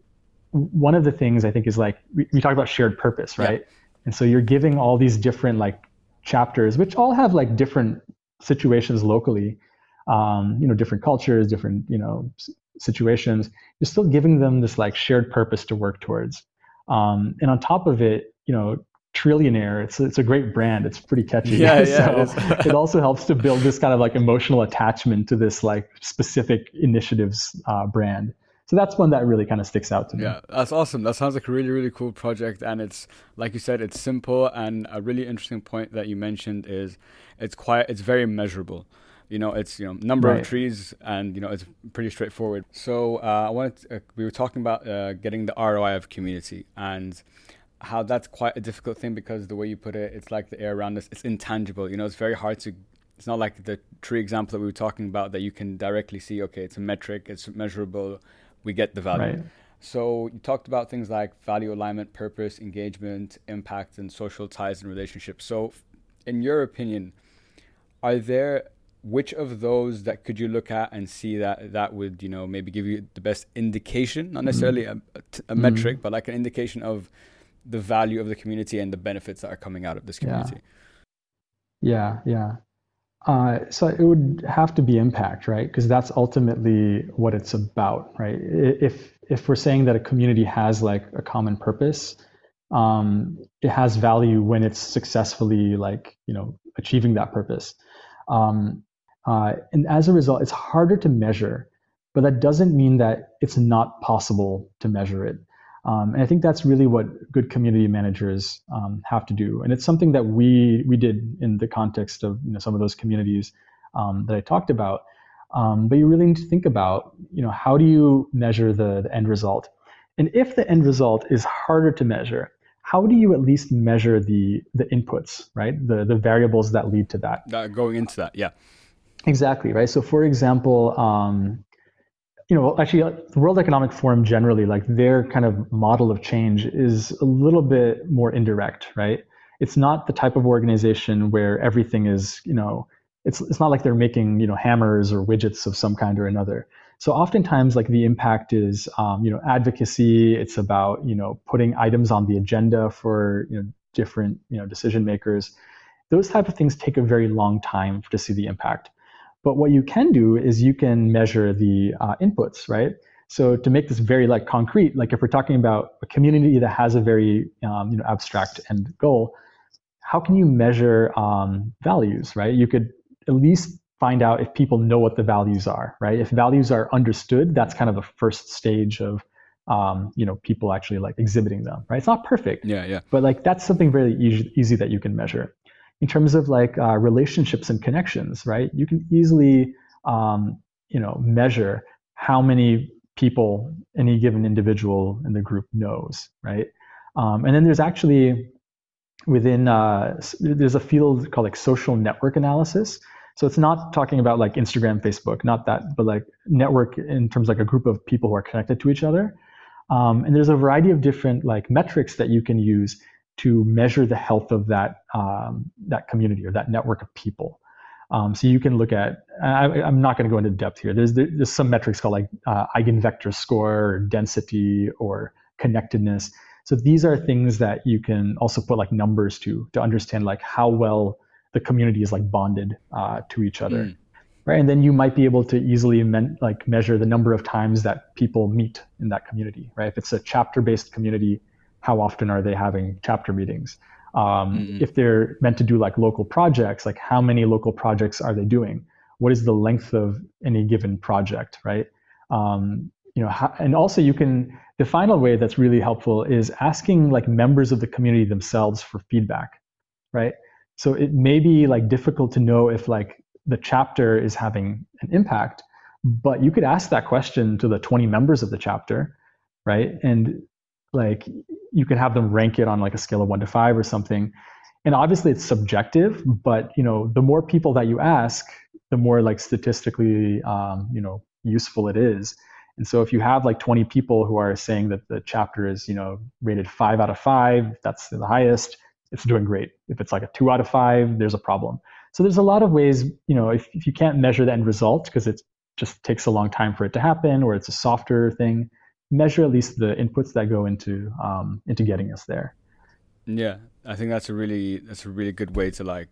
one of the things I think is like we, we talk about shared purpose, right? Yeah. And so you're giving all these different like chapters, which all have like different situations locally, um, you know, different cultures, different, you know, situations. You're still giving them this like shared purpose to work towards. Um, and on top of it, you know, trillionaire it's it's a great brand it's pretty catchy yeah, yeah so it, it, also helps to build this kind of like emotional attachment to this like specific initiatives uh, brand so that's one that really kind of sticks out to me yeah that's awesome that sounds like a really really cool project and it's like you said it's simple and a really interesting point that you mentioned is it's quite it's very measurable you know it's you know number right. of trees and you know it's pretty straightforward so uh, i wanted to, uh, we were talking about uh, getting the roi of community and how that's quite a difficult thing because the way you put it, it's like the air around us, it's intangible. You know, it's very hard to. It's not like the tree example that we were talking about that you can directly see. Okay, it's a metric, it's measurable, we get the value. Right. So you talked about things like value alignment, purpose, engagement, impact, and social ties and relationships. So, in your opinion, are there which of those that could you look at and see that that would you know maybe give you the best indication, not necessarily mm-hmm. a, a, a mm-hmm. metric, but like an indication of the value of the community and the benefits that are coming out of this community. Yeah, yeah. yeah. Uh, so it would have to be impact, right? Because that's ultimately what it's about, right? If if we're saying that a community has like a common purpose, um, it has value when it's successfully like you know achieving that purpose. Um, uh, and as a result, it's harder to measure, but that doesn't mean that it's not possible to measure it. Um, and I think that's really what good community managers um, have to do. And it's something that we we did in the context of you know some of those communities um, that I talked about. Um, but you really need to think about you know how do you measure the, the end result, and if the end result is harder to measure, how do you at least measure the the inputs, right? The the variables that lead to that. That going into that, yeah. Exactly right. So, for example, um, you know, actually, uh, the World Economic Forum generally, like their kind of model of change is a little bit more indirect, right? It's not the type of organization where everything is, you know, it's it's not like they're making, you know, hammers or widgets of some kind or another. So oftentimes, like the impact is, um, you know, advocacy. It's about, you know, putting items on the agenda for, you know, different, you know, decision makers. Those type of things take a very long time to see the impact. But what you can do is you can measure the uh, inputs, right? So to make this very like concrete, like if we're talking about a community that has a very um, you know abstract end goal, how can you measure um, values, right? You could at least find out if people know what the values are, right? If values are understood, that's kind of a first stage of um, you know people actually like exhibiting them, right? It's not perfect, yeah, yeah, but like that's something very easy, easy that you can measure in terms of like uh, relationships and connections, right? You can easily, um, you know, measure how many people any given individual in the group knows, right? Um, and then there's actually within uh, there's a field called like social network analysis. So it's not talking about like Instagram, Facebook, not that, but like network in terms like a group of people who are connected to each other. Um, and there's a variety of different like metrics that you can use to measure the health of that um, that community or that network of people. Um, so you can look at. I, am not going to go into depth here. There's there's some metrics called like uh, eigenvector score, or density, or connectedness. So these are things that you can also put like numbers to to understand like how well the community is like bonded uh, to each other. Mm. Right, and then you might be able to easily men- like measure the number of times that people meet in that community. Right, if it's a chapter-based community, how often are they having chapter meetings? Um, mm-hmm. If they're meant to do like local projects, like how many local projects are they doing? What is the length of any given project, right? Um, you know, how, and also you can. The final way that's really helpful is asking like members of the community themselves for feedback, right? So it may be like difficult to know if like the chapter is having an impact, but you could ask that question to the 20 members of the chapter, right? And like you can have them rank it on like a scale of one to five or something. And obviously it's subjective but you know the more people that you ask the more like statistically um, you know useful it is. And so if you have like 20 people who are saying that the chapter is you know rated five out of five that's the highest it's doing great. If it's like a two out of five there's a problem. So there's a lot of ways you know if, if you can't measure the end result because it just takes a long time for it to happen or it's a softer thing measure at least the inputs that go into um, into getting us there. Yeah, I think that's a really that's a really good way to like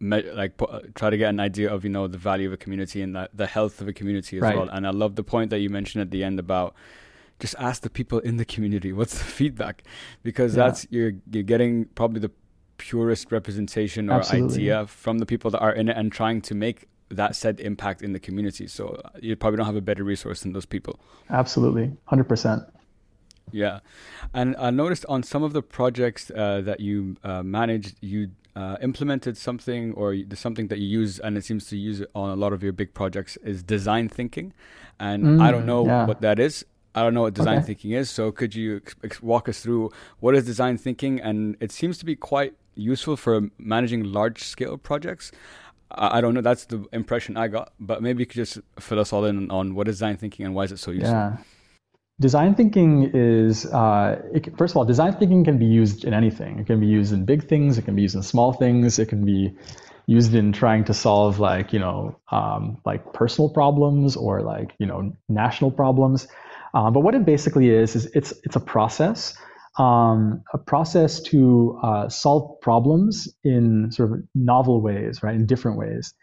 me- like put, try to get an idea of you know the value of a community and the, the health of a community as right. well. And I love the point that you mentioned at the end about just ask the people in the community what's the feedback because yeah. that's you're you're getting probably the purest representation or Absolutely. idea from the people that are in it and trying to make that said impact in the community. So you probably don't have a better resource than those people. Absolutely, hundred percent. Yeah, and I noticed on some of the projects uh, that you uh, managed, you uh, implemented something or something that you use, and it seems to use it on a lot of your big projects is design thinking, and mm, I don't know yeah. what that is. I don't know what design okay. thinking is. So could you ex- walk us through what is design thinking? And it seems to be quite useful for managing large scale projects. I, don't know. That's the impression I got. But maybe you could just fill us all in on what is design thinking and why is it so useful. Yeah. Design thinking is, uh, it, first of all, design thinking can be used in anything. It can be used in big things. It can be used in small things. It can be used in trying to solve like you know um, like personal problems or like you know national problems. Uh, but what it basically is is it's it's a process um, a process to uh, solve problems in sort of novel ways, right? In different ways.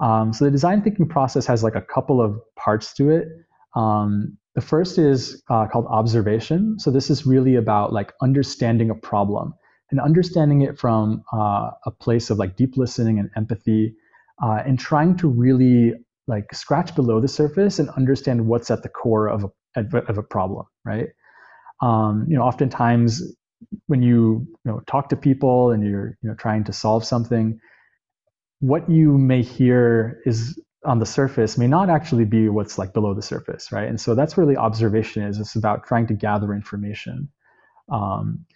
Um, so the design thinking process has like a couple of parts to it. Um, the first is uh, called observation. So this is really about like understanding a problem and understanding it from uh, a place of like deep listening and empathy, uh, and trying to really like scratch below the surface and understand what's at the core of a, of a problem, right? Um, you know, oftentimes when you, you know, talk to people and you're you know trying to solve something, what you may hear is on the surface may not actually be what's like below the surface, right? And so that's really observation is. It's about trying to gather information. Um,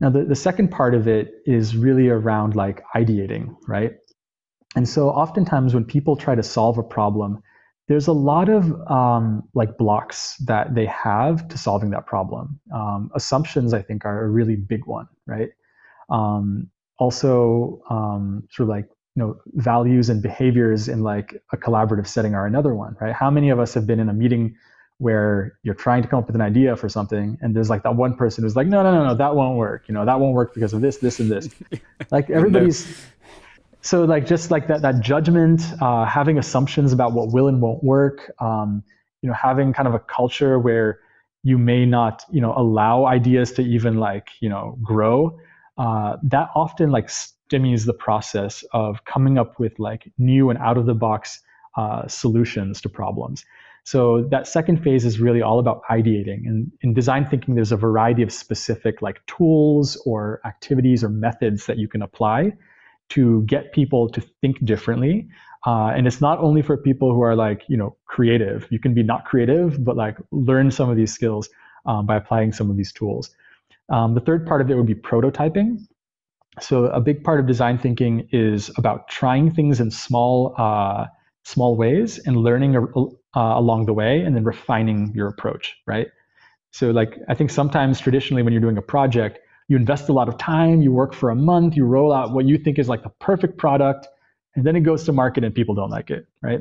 now, the, the second part of it is really around like ideating, right? And so oftentimes when people try to solve a problem, there's a lot of um, like blocks that they have to solving that problem. Um, assumptions, I think, are a really big one, right? Um, also, um, sort of like you know values and behaviors in like a collaborative setting are another one, right? How many of us have been in a meeting where you're trying to come up with an idea for something and there's like that one person who's like no no no no that won't work you know that won't work because of this this and this like everybody's so like just like that that judgment uh, having assumptions about what will and won't work um, you know having kind of a culture where you may not you know allow ideas to even like you know grow uh, that often like stymies the process of coming up with like new and out of the box uh, solutions to problems so that second phase is really all about ideating. And in design thinking, there's a variety of specific like tools or activities or methods that you can apply to get people to think differently. Uh, and it's not only for people who are like, you know, creative. You can be not creative, but like learn some of these skills um, by applying some of these tools. Um, the third part of it would be prototyping. So a big part of design thinking is about trying things in small, uh, small ways and learning a, uh, along the way and then refining your approach, right? So, like, I think sometimes traditionally when you're doing a project, you invest a lot of time, you work for a month, you roll out what you think is like the perfect product, and then it goes to market and people don't like it, right?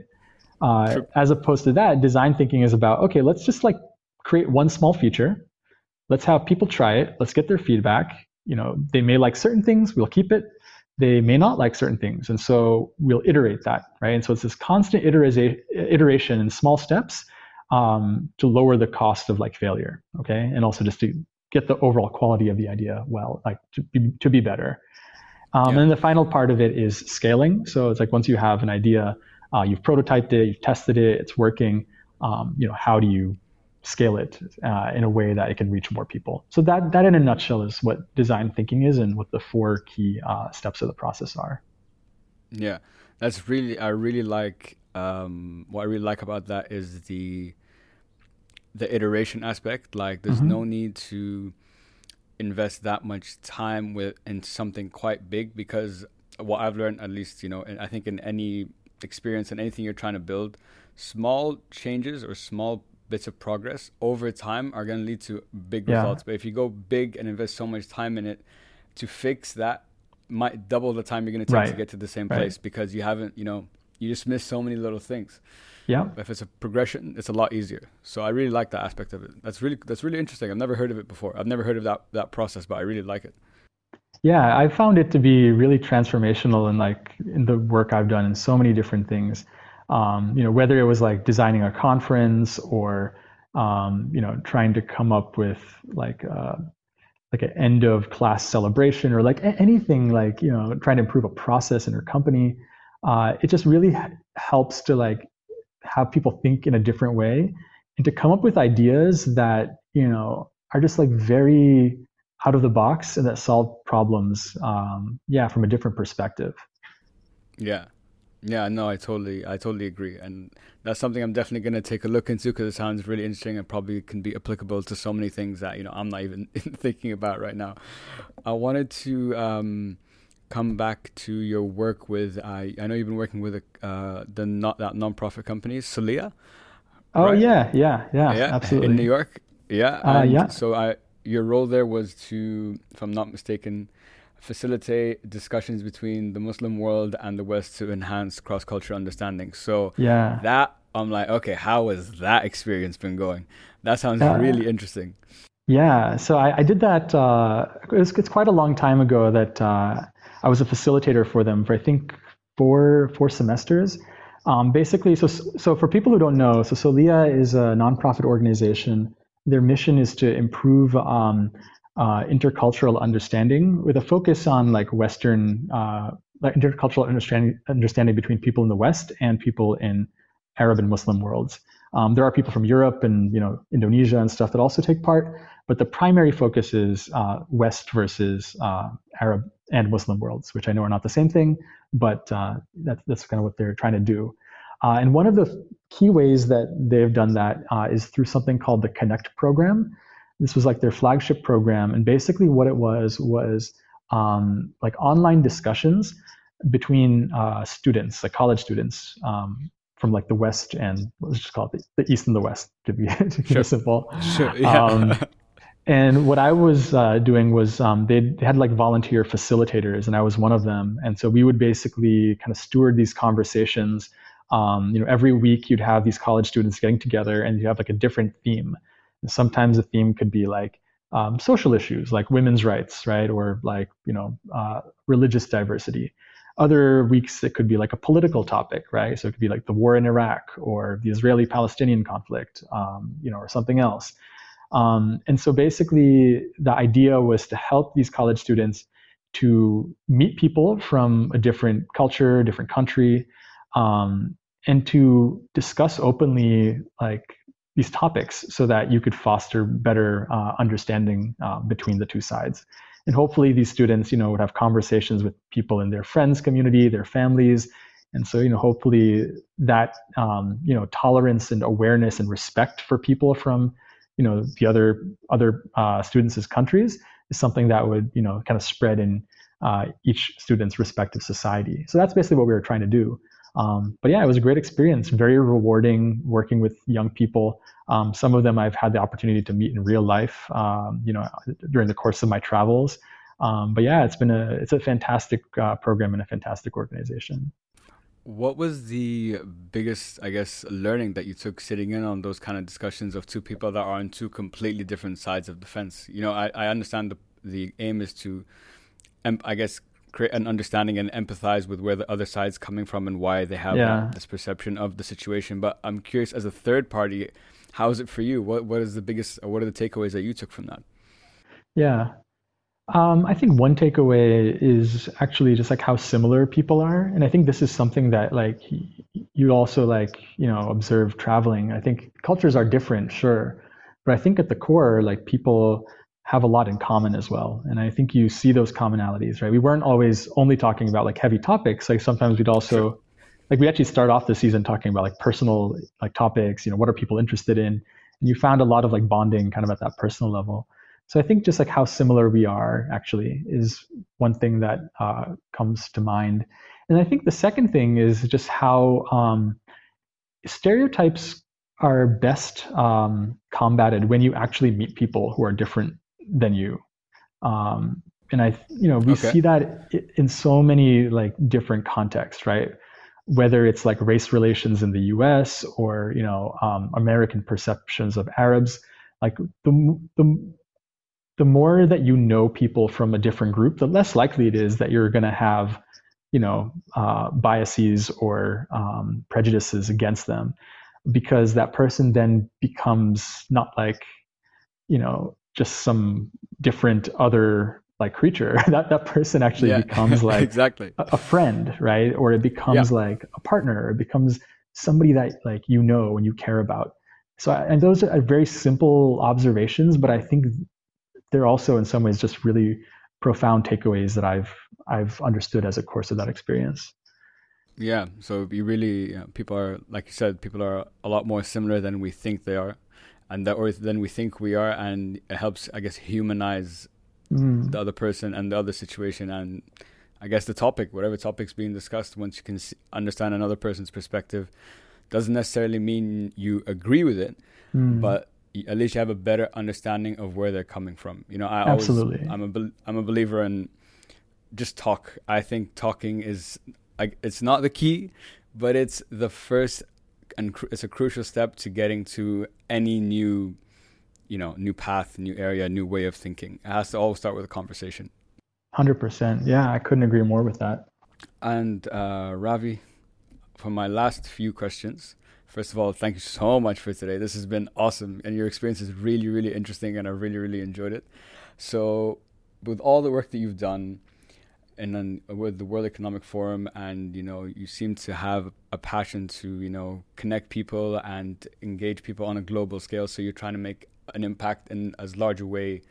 Uh, sure. As opposed to that, design thinking is about, okay, let's just like create one small feature. Let's have people try it. Let's get their feedback. You know, they may like certain things, we'll keep it they may not like certain things. And so we'll iterate that, right? And so it's this constant iteration in small steps um, to lower the cost of like failure, okay? And also just to get the overall quality of the idea well, like to be, to be better. Um, yeah. And the final part of it is scaling. So it's like once you have an idea, uh, you've prototyped it, you've tested it, it's working. Um, you know, how do you scale it uh, in a way that it can reach more people. So that that in a nutshell is what design thinking is and what the four key uh, steps of the process are. Yeah, that's really I really like um, what I really like about that is the the iteration aspect. Like, there's mm-hmm. no need to invest that much time with in something quite big because what I've learned, at least you know, and I think in any experience and anything you're trying to build, small changes or small bits of progress over time are going to lead to big yeah. results. But if you go big and invest so much time in it to fix that, might double the time you're going to take right. to get to the same place right. because you haven't, you know, you just miss so many little things. Yeah. If it's a progression, it's a lot easier. So I really like that aspect of it. That's really that's really interesting. I've never heard of it before. I've never heard of that that process, but I really like it. Yeah, I found it to be really transformational in like in the work I've done in so many different things um, you know, whether it was like designing a conference or, um, you know, trying to come up with like, uh, like an end of class celebration or like anything like, you know, trying to improve a process in your company. Uh, it just really helps to like have people think in a different way and to come up with ideas that, you know, are just like very out of the box and that solve problems, um, yeah, from a different perspective. Yeah, yeah, no, I totally, I totally agree, and that's something I'm definitely going to take a look into because it sounds really interesting and probably can be applicable to so many things that you know I'm not even thinking about right now. I wanted to um, come back to your work with. I I know you've been working with a, uh, the not that nonprofit company, Soliya. Oh right? yeah, yeah, yeah, yeah, absolutely. In New York, yeah, uh, yeah. So I, your role there was to, if I'm not mistaken facilitate discussions between the Muslim world and the West to enhance cross cultural understanding. So yeah, that I'm like, okay, how has that experience been going? That sounds uh, really interesting. Yeah, so I, I did that. Uh, it's, it's, quite a long time ago that uh, I was a facilitator for them for I think four four semesters. Um, basically, so so for people who don't know, so Soliya is a nonprofit organization. Their mission is to improve um, uh, intercultural understanding with a focus on like Western uh, like intercultural understanding understanding between people in the West and people in Arab and Muslim worlds. Um, there are people from Europe and you know Indonesia and stuff that also take part, but the primary focus is uh, West versus uh, Arab and Muslim worlds, which I know are not the same thing, but uh, that's that's kind of what they're trying to do. Uh, and one of the key ways that they've done that uh, is through something called the Connect program. This was like their flagship program, and basically what it was was um, like online discussions between uh, students, like college students, um, from like the west and let's just call it the, the east and the west to be to sure. simple. Sure. Yeah. Um, and what I was uh, doing was um, they had like volunteer facilitators, and I was one of them. And so we would basically kind of steward these conversations. Um, you know, every week you'd have these college students getting together, and you have like a different theme. And sometimes the theme could be like um, social issues, like women's rights, right, or like you know uh, religious diversity. Other weeks it could be like a political topic, right? So it could be like the war in Iraq or the Israeli-Palestinian conflict, um, you know, or something else. Um, and so basically, the idea was to help these college students to meet people from a different culture, different country, um, and to discuss openly like these topics so that you could foster better uh, understanding uh, between the two sides. And hopefully these students you know would have conversations with people in their friends community their families. And so you know hopefully that um, you know tolerance and awareness and respect for people from you know the other other uh, students' countries is something that would you know kind of spread in uh, each student's respective society so that's basically what we were trying to do um, but yeah, it was a great experience, very rewarding working with young people. Um, some of them I've had the opportunity to meet in real life, um, you know, during the course of my travels. Um, but yeah, it's been a it's a fantastic uh, program and a fantastic organization. What was the biggest, I guess, learning that you took sitting in on those kind of discussions of two people that are on two completely different sides of the fence? You know, I, I understand the the aim is to, I guess, create an understanding and empathize with where the other side's coming from and why they have yeah. this perception of the situation. But I'm curious, as a third party, how is it for you? What what is the biggest, what are the takeaways that you took from that? Yeah, um, I think one takeaway is actually just like how similar people are, and I think this is something that like you also like you know observe traveling. I think cultures are different, sure, but I think at the core, like people have a lot in common as well. And I think you see those commonalities, right? We weren't always only talking about like heavy topics. Like sometimes we'd also, like we actually start off the season talking about like personal like topics, you know, what are people interested in? And you found a lot of like bonding kind of at that personal level. So I think just like how similar we are actually is one thing that uh, comes to mind. And I think the second thing is just how um, stereotypes are best um, combated when you actually meet people who are different than you. Um, and I, you know, we okay. see that in so many like different contexts, right? Whether it's like race relations in the U.S. or you know um, American perceptions of Arabs, like the the the more that you know people from a different group, the less likely it is that you're going to have, you know, uh, biases or um, prejudices against them, because that person then becomes not like, you know, just some different other like creature. That that person actually yeah, becomes like exactly. a, a, friend right? Or it becomes yeah. like a partner. It becomes somebody that like you know and you care about. So and those are very simple observations but i think they're also in some ways just really profound takeaways that i've i've understood as a course of that experience yeah so you really you know, people are like you said people are a lot more similar than we think they are and that or than we think we are and it helps i guess humanize mm. the other person and the other situation and i guess the topic whatever topic's being discussed once you can see, understand another person's perspective doesn't necessarily mean you agree with it mm. but at least you have a better understanding of where they're coming from you know i absolutely always, i'm a i'm a believer in just talk i think talking is like it's not the key but it's the first and cr- it's a crucial step to getting to any new you know new path, new area, new way of thinking. It has to all start with a conversation. Hundred percent. Yeah, I couldn't agree more with that. And uh, Ravi, for my last few questions, first of all, thank you so much for today. This has been awesome, and your experience is really, really interesting, and I really, really enjoyed it. So, with all the work that you've done, and then with the World Economic Forum, and you know, you seem to have a passion to you know connect people and engage people on a global scale. So you're trying to make an impact in as large a way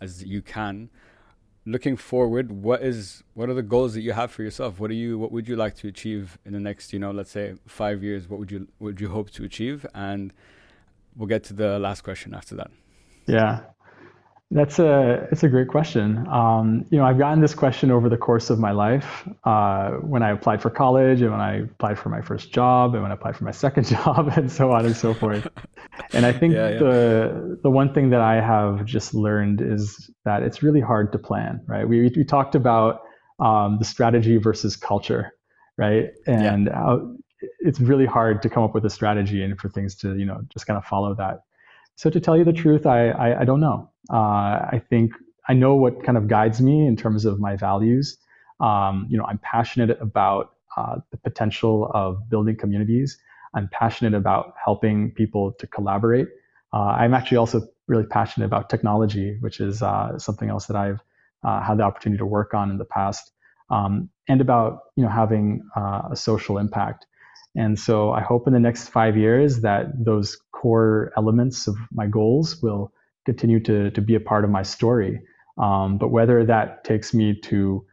as you can looking forward, what is what are the goals that you have for yourself? What are you what would you like to achieve in the next, you know, let's say five years? What would you would you hope to achieve? And we'll get to the last question after that. Yeah. That's a it's a great question. Um, you know, I've gotten this question over the course of my life. Uh, when I applied for college, and when I applied for my first job, and when I applied for my second job, and so on and so forth. And I think yeah, yeah. the the one thing that I have just learned is that it's really hard to plan. Right? We we talked about um, the strategy versus culture, right? And yeah. how it's really hard to come up with a strategy and for things to you know just kind of follow that. So to tell you the truth, I, I, I don't know. Uh, I think I know what kind of guides me in terms of my values. Um, you know, I'm passionate about uh, the potential of building communities. I'm passionate about helping people to collaborate. Uh, I'm actually also really passionate about technology, which is uh, something else that I've uh, had the opportunity to work on in the past, um, and about you know having uh, a social impact. And so I hope in the next five years that those core elements of my goals will continue to, to be a part of my story. Um, but whether that takes me to,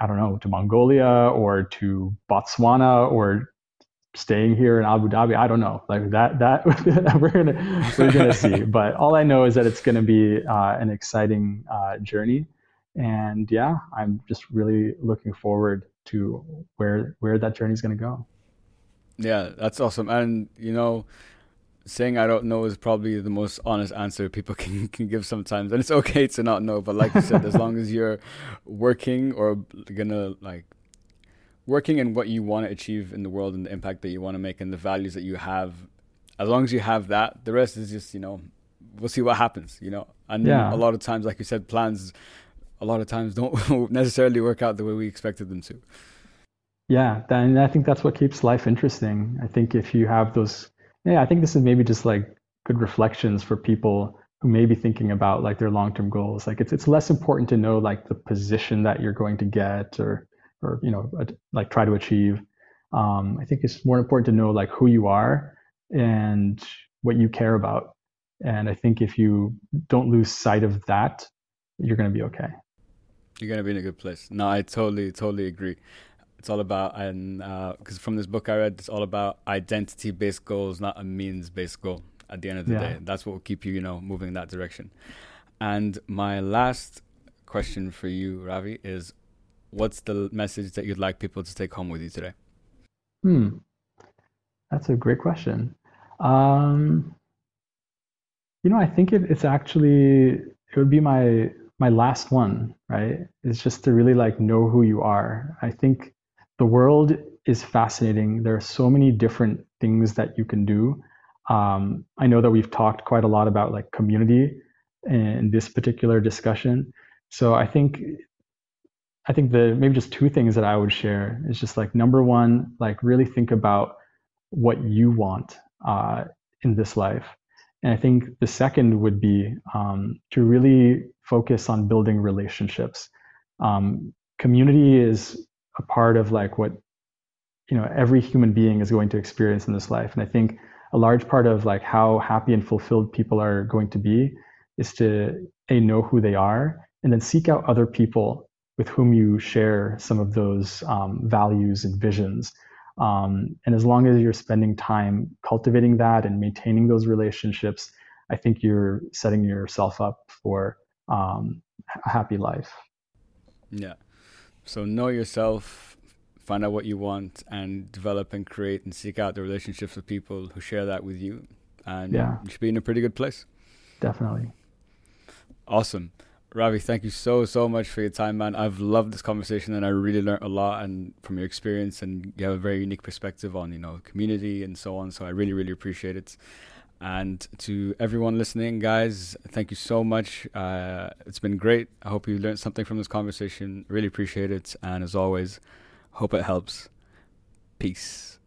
I don't know, to Mongolia or to Botswana or staying here in Abu Dhabi, I don't know. Like that, that we're gonna we're gonna see. But all I know is that it's gonna be uh, an exciting uh, journey, and yeah, I'm just really looking forward to where where that journey is gonna go. Yeah, that's awesome. And you know, saying I don't know is probably the most honest answer people can can give sometimes. And it's okay to not know, but like you said, as long as you're working or gonna like working in what you want to achieve in the world and the impact that you want to make and the values that you have, as long as you have that, the rest is just, you know, we'll see what happens, you know. And yeah. a lot of times, like you said, plans a lot of times don't necessarily work out the way we expected them to. Yeah, and I think that's what keeps life interesting. I think if you have those, yeah, I think this is maybe just like good reflections for people who may be thinking about like their long-term goals. Like it's it's less important to know like the position that you're going to get or or you know like try to achieve. Um, I think it's more important to know like who you are and what you care about. And I think if you don't lose sight of that, you're going to be okay. You're going to be in a good place. No, I totally, totally agree it's all about and because uh, from this book I read, it's all about identity-based goals, not a means-based goal. At the end of the yeah. day, that's what will keep you, you know, moving in that direction. And my last question for you, Ravi, is what's the message that you'd like people to take home with you today? Hmm, that's a great question. Um, you know, I think it, it's actually it would be my my last one, right? Is just to really like know who you are. I think the world is fascinating. There are so many different things that you can do. Um, I know that we've talked quite a lot about like community in this particular discussion. So I think I think the maybe just two things that I would share is just like number one, like really think about what you want uh, in this life. And I think the second would be um, to really focus on building relationships. Um, community is a part of like what you know every human being is going to experience in this life. And i think a large part of like how happy and fulfilled people are going to be is to a know who they are and then seek out other people with whom you share some of those um, values and visions. Um, and as long as you're spending time cultivating that and maintaining those relationships i think you're setting yourself up for um, a happy life. Yeah so know yourself, find out what you want, and develop and create and seek out the relationships with people who share that with you. And yeah. you should be in a pretty good place. Definitely. Awesome. Ravi, thank you so so much for your time, man. I've loved this conversation, and I really learned a lot and from your experience, and you have a very unique perspective on you know community and so on. So I really really appreciate it. And to everyone listening, guys, thank you so much. Uh, it's been great. I hope you learned something from this conversation. Really appreciate it. And as always, hope it helps. Peace.